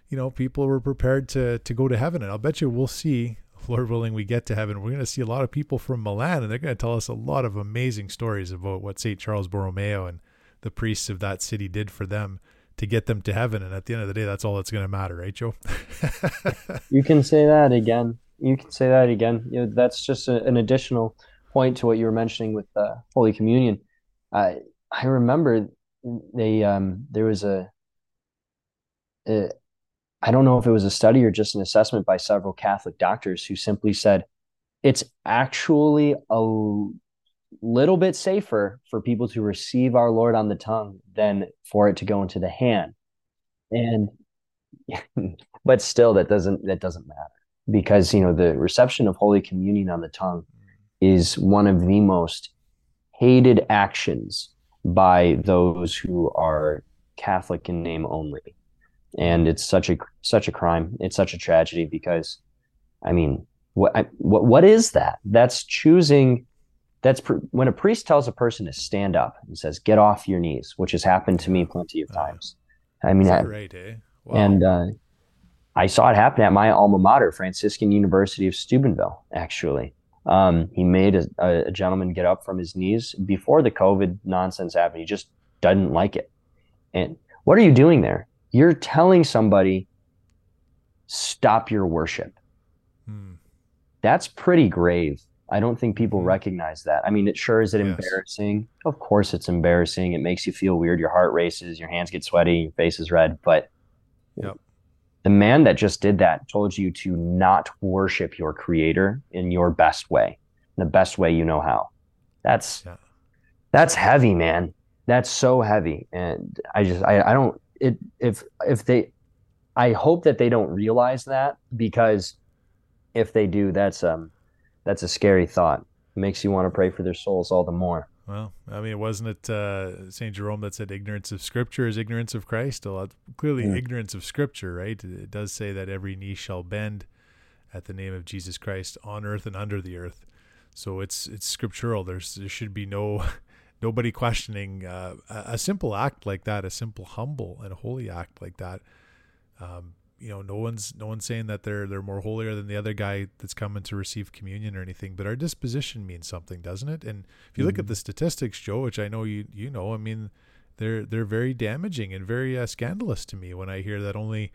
you know, people were prepared to to go to heaven, and I'll bet you we'll see, Lord willing, we get to heaven. We're going to see a lot of people from Milan, and they're going to tell us a lot of amazing stories about what Saint Charles Borromeo and the priests of that city did for them to get them to heaven. And at the end of the day, that's all that's going to matter, right, Joe? you can say that again. You can say that again. You know, that's just a, an additional point to what you were mentioning with uh, Holy Communion. I I remember they um, there was a, a I don't know if it was a study or just an assessment by several Catholic doctors who simply said it's actually a little bit safer for people to receive our Lord on the tongue than for it to go into the hand. And but still that doesn't that doesn't matter because you know the reception of holy communion on the tongue is one of the most hated actions by those who are Catholic in name only. And it's such a such a crime. It's such a tragedy because I mean, what I, what what is that? That's choosing that's pr- when a priest tells a person to stand up and says, "Get off your knees," which has happened to me plenty of times. I mean, I, right, eh? wow. and uh, I saw it happen at my alma mater, Franciscan University of Steubenville. Actually, um, he made a, a, gentleman get up from his knees before the COVID nonsense happened. He just doesn't like it. And what are you doing there? You're telling somebody, "Stop your worship." Hmm. That's pretty grave I don't think people mm-hmm. recognize that. I mean, it sure is it yes. embarrassing. Of course, it's embarrassing. It makes you feel weird. Your heart races, your hands get sweaty, your face is red. But yep. The man that just did that told you to not worship your creator in your best way, in the best way you know how. That's yeah. that's heavy, man. That's so heavy. And I just I, I don't it if if they I hope that they don't realize that because if they do, that's um that's a scary thought. It makes you want to pray for their souls all the more. Well, I mean, wasn't it uh, Saint Jerome that said ignorance of Scripture is ignorance of Christ? A lot, clearly, mm. ignorance of Scripture, right? It does say that every knee shall bend at the name of Jesus Christ on earth and under the earth. So it's it's scriptural. There's there should be no nobody questioning uh, a, simple act like that, a simple humble and holy act like that. Um, you know, no one's no one's saying that they're they're more holier than the other guy that's coming to receive communion or anything. But our disposition means something, doesn't it? And if you mm-hmm. look at mm-hmm. the statistics, Joe, which I know you you know, I mean, they're they're very damaging and very uh, scandalous to me when I hear that only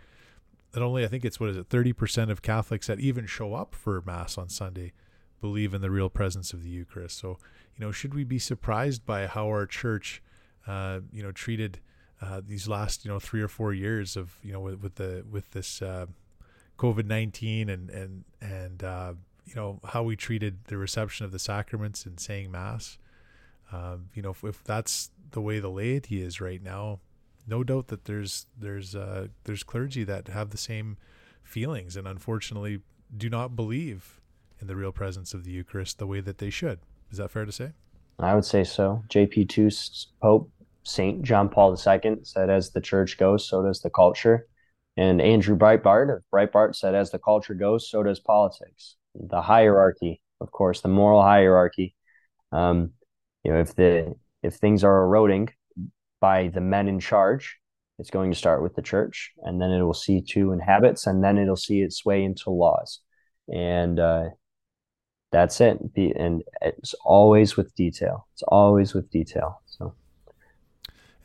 that only I think it's what is it thirty percent of Catholics that even show up for mass on Sunday believe in the real presence of the Eucharist. So you know, should we be surprised by how our church, uh, you know, treated uh, these last you know three or four years of you know with, with the with this uh, COVID nineteen and and and uh, you know how we treated the reception of the sacraments and saying mass. Um, you know if, if, that's the way the laity is right now, no doubt that there's there's uh, there's clergy that have the same feelings and unfortunately do not believe in the real presence of the Eucharist the way that they should. Is that fair to say? I would say so. JP2 Pope Saint John Paul II said, "As the church goes, so does the culture." And Andrew Breitbart of Breitbart said, "As the culture goes, so does politics." The hierarchy, of course, the moral hierarchy. Um, you know, if the if things are eroding by the men in charge, it's going to start with the church, and then it will see to in habits, and then it'll see its way into laws, and uh, that's it. And it's always with detail. It's always with detail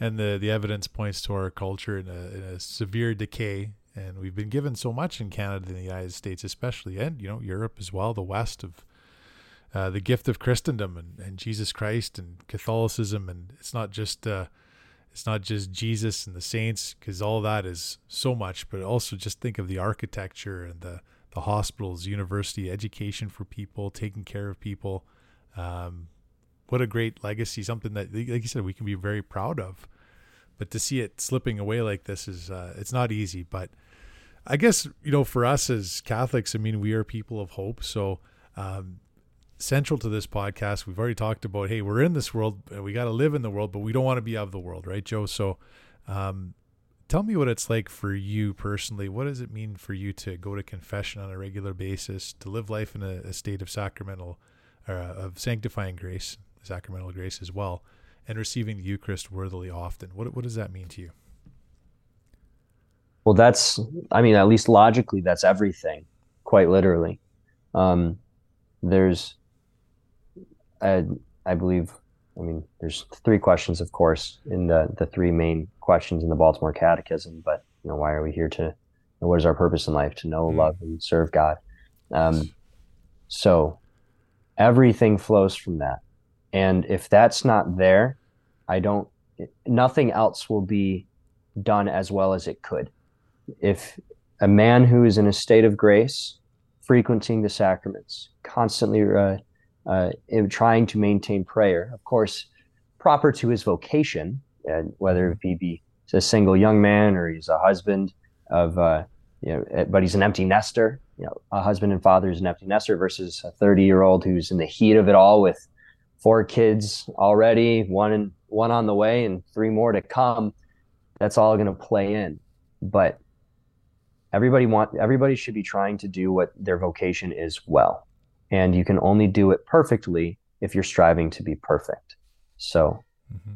and the the evidence points to our culture in a, in a severe decay. And we've been given so much in Canada and the United States, especially, and you know Europe as well, the West of uh, the gift of Christendom and, and Jesus Christ and Catholicism, and it's not just uh, it's not just Jesus and the saints, because all that is so much, but also just think of the architecture and the the hospitals, university, education for people, taking care of people. Um, what a great legacy, something that, like you said, we can be very proud of. But to see it slipping away like this is, uh, it's not easy. But I guess, you know, for us as Catholics, I mean, we are people of hope. So, um, central to this podcast, we've already talked about, hey, we're in this world, we got to live in the world, but we don't want to be of the world, right, Joe? So, um, tell me what it's like for you personally. What does it mean for you to go to confession on a regular basis, to live life in a, a state of sacramental uh, of sanctifying grace, sacramental grace as well, and receiving the Eucharist worthily often. What what does that mean to you? Well, that's I mean, at least logically, that's everything, quite literally. Um, there's, I, I believe, I mean, there's three questions, of course, in the the three main questions in the Baltimore Catechism. But you know, why are we here to? What is our purpose in life? To know, mm. love, and serve God. Um, so everything flows from that. And if that's not there, I don't, nothing else will be done as well as it could. If a man who is in a state of grace, frequenting the sacraments, constantly uh, uh, trying to maintain prayer, of course, proper to his vocation, and whether he be a single young man or he's a husband of, uh, you know, but he's an empty nester, you know, a husband and father is an empty nester versus a 30 year old who's in the heat of it all with four kids already, one and one on the way and three more to come. That's all going to play in. But everybody want everybody should be trying to do what their vocation is well. And you can only do it perfectly if you're striving to be perfect. So mm-hmm.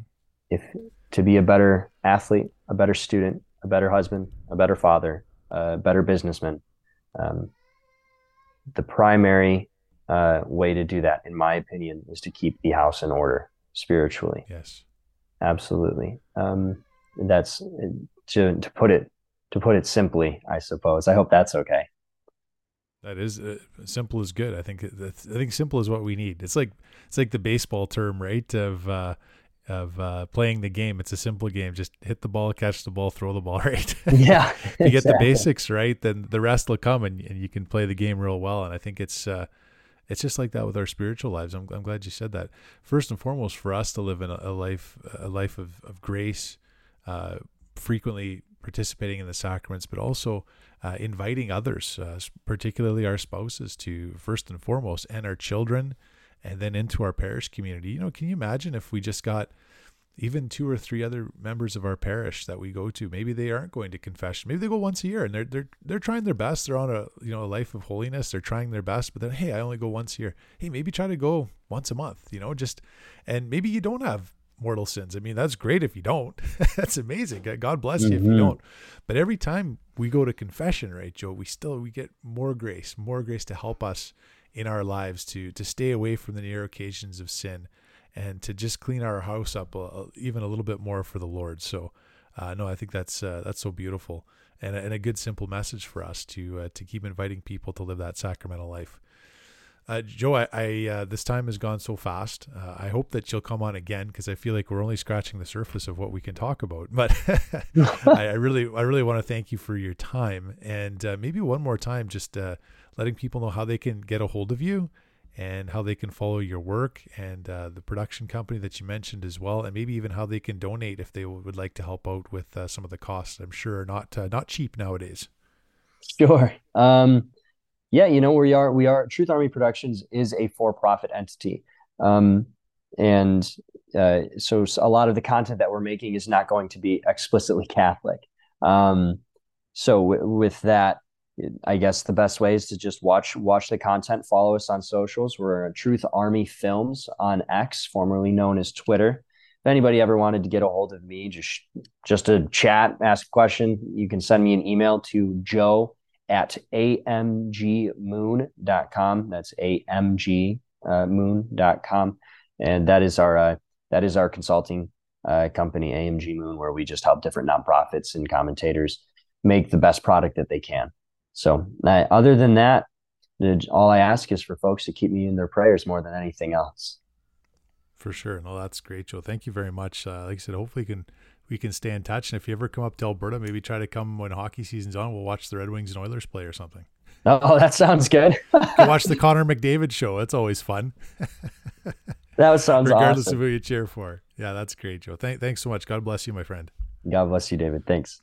if to be a better athlete, a better student, a better husband, a better father, a better businessman, um, the primary uh, way to do that, in my opinion, is to keep the house in order spiritually. Yes, absolutely. Um, that's to to put it to put it simply. I suppose. I hope that's okay. That is uh, simple is good. I think I think simple is what we need. It's like it's like the baseball term, right? Of uh, of uh, playing the game. It's a simple game. Just hit the ball, catch the ball, throw the ball right. Yeah. if you get the basics right, then the rest will come and, and you can play the game real well. And I think it's uh, it's just like that with our spiritual lives. I'm, I'm glad you said that. First and foremost, for us to live in a, a life a life of, of grace, uh, frequently participating in the sacraments, but also uh, inviting others, uh, particularly our spouses, to first and foremost, and our children and then into our parish community. You know, can you imagine if we just got even two or three other members of our parish that we go to maybe they aren't going to confession. Maybe they go once a year and they're they're they're trying their best. They're on a you know a life of holiness. They're trying their best but then hey i only go once a year. Hey maybe try to go once a month you know just and maybe you don't have mortal sins. I mean that's great if you don't. That's amazing. God bless you mm-hmm. if you mm-hmm. don't. But every time we go to confession right joe we still we get more grace more grace to help us in our lives to to stay away from the near occasions of sin and to just clean our house up a, even a little bit more for the Lord. So, uh, no, I think that's uh, that's so beautiful and and a good simple message for us to uh, to keep inviting people to live that sacramental life. Uh, Joe, I, I uh, this time has gone so fast. Uh, I hope that you'll come on again because I feel like we're only scratching the surface of what we can talk about. But I, I, really, I really want to thank you for your time and maybe one more time, just letting people know how they can get a hold of you and how they can follow your work and uh, the production company that you mentioned as well, and maybe even how they can donate if they would like to help out with some of the costs. I'm sure not not cheap nowadays. Sure. Um, yeah, you know, we are we are Truth Army Productions is a for-profit entity. Um, and uh, so a lot of the content that we're making is not going to be explicitly Catholic. Um, so w- with that, I guess the best way is to just watch watch the content. Follow us on socials. We're Truth Army Films on X, formerly known as Twitter. If anybody ever wanted to get a hold of me, just just to chat, ask a question, you can send me an email to Joe at amgmoon.com. That's amg uh, moon.com. And that is our, uh, that is our consulting uh, company, AMG Moon, where we just help different nonprofits and commentators make the best product that they can. So, uh, other than that, all I ask is for folks to keep me in their prayers more than anything else. For sure. No, that's great, Joe. Thank you very much. Uh, like I said, hopefully, you can we can stay in touch. And if you ever come up to Alberta, maybe try to come when hockey season's on. We'll watch the Red Wings and Oilers play or something. Oh, that sounds good. watch the Connor McDavid show. That's always fun. that sounds regardless awesome. of who you cheer for. Yeah, that's great, Joe. Thank, thanks so much. God bless you, my friend. God bless you, David. Thanks.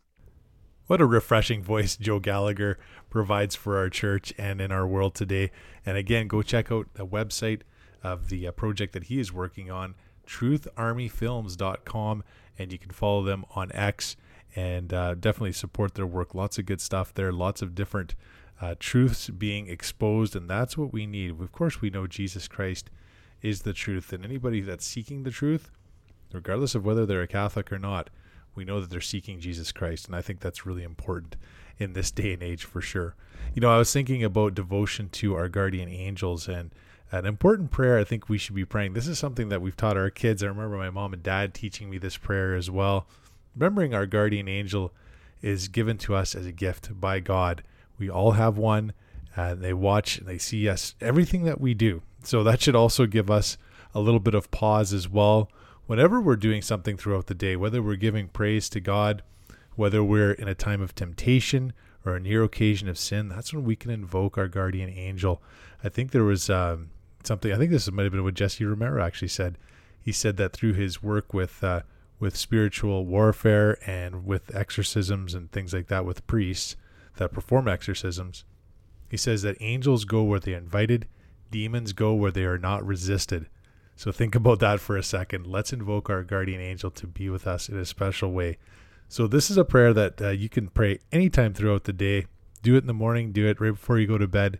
What a refreshing voice Joe Gallagher provides for our church and in our world today. And again, go check out the website of the uh, project that he is working on, trutharmyfilms.com and you can follow them on X and uh, definitely support their work. Lots of good stuff there. Lots of different uh, truths being exposed, and that's what we need. Of course, we know Jesus Christ is the truth, and anybody that's seeking the truth, regardless of whether they're a Catholic or not, we know that they're seeking Jesus Christ, and I think that's really important in this day and age for sure. You know, I was thinking about devotion to our guardian angels and an important prayer I think we should be praying. This is something that we've taught our kids. I remember my mom and dad teaching me this prayer as well. Remembering our guardian angel is given to us as a gift by God. We all have one, and they watch and they see us, everything that we do. So that should also give us a little bit of pause as well. Whenever we're doing something throughout the day, whether we're giving praise to God, whether we're in a time of temptation or a near occasion of sin, that's when we can invoke our guardian angel. I think there was um, something, I think this might have been what Jesse Romero actually said. He said that through his work with uh, with spiritual warfare and with exorcisms and things like that with priests that perform exorcisms, he says that angels go where they are invited, demons go where they are not resisted. So think about that for a second. Let's invoke our guardian angel to be with us in a special way. So this is a prayer that uh, you can pray anytime throughout the day. Do it in the morning, do it right before you go to bed,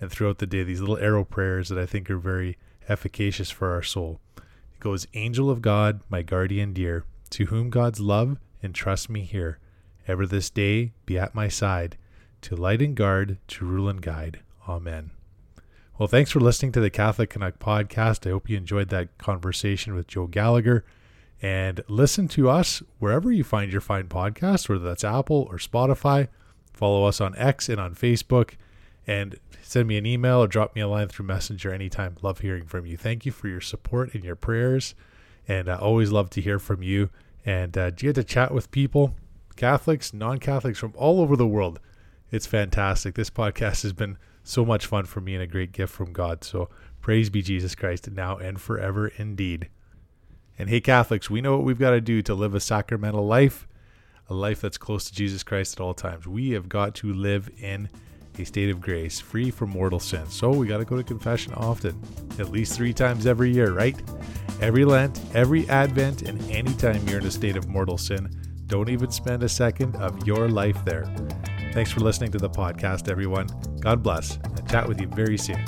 and throughout the day. These little arrow prayers that I think are very efficacious for our soul It goes Angel of God, my guardian dear, to whom God's love and trust me here, ever this day be at my side, to light and guard, to rule and guide. Amen. Well, thanks for listening to the Catholic Canuck podcast. I hope you enjoyed that conversation with Joe Gallagher. And listen to us wherever you find your fine podcast, whether that's Apple or Spotify. Follow us on X and on Facebook. And send me an email or drop me a line through Messenger anytime. Love hearing from you. Thank you for your support and your prayers. And I always love to hear from you. And uh, get to chat with people, Catholics, non Catholics from all over the world. It's fantastic. This podcast has been so much fun for me and a great gift from God. So praise be Jesus Christ now and forever indeed. And hey, Catholics, we know what we've got to do to live a sacramental life, a life that's close to Jesus Christ at all times. We have got to live in a state of grace, free from mortal sin. So we got to go to confession often, at least three times every year, right? Every Lent, every Advent, and anytime you're in a state of mortal sin, don't even spend a second of your life there. Thanks for listening to the podcast, everyone. God bless, and chat with you very soon.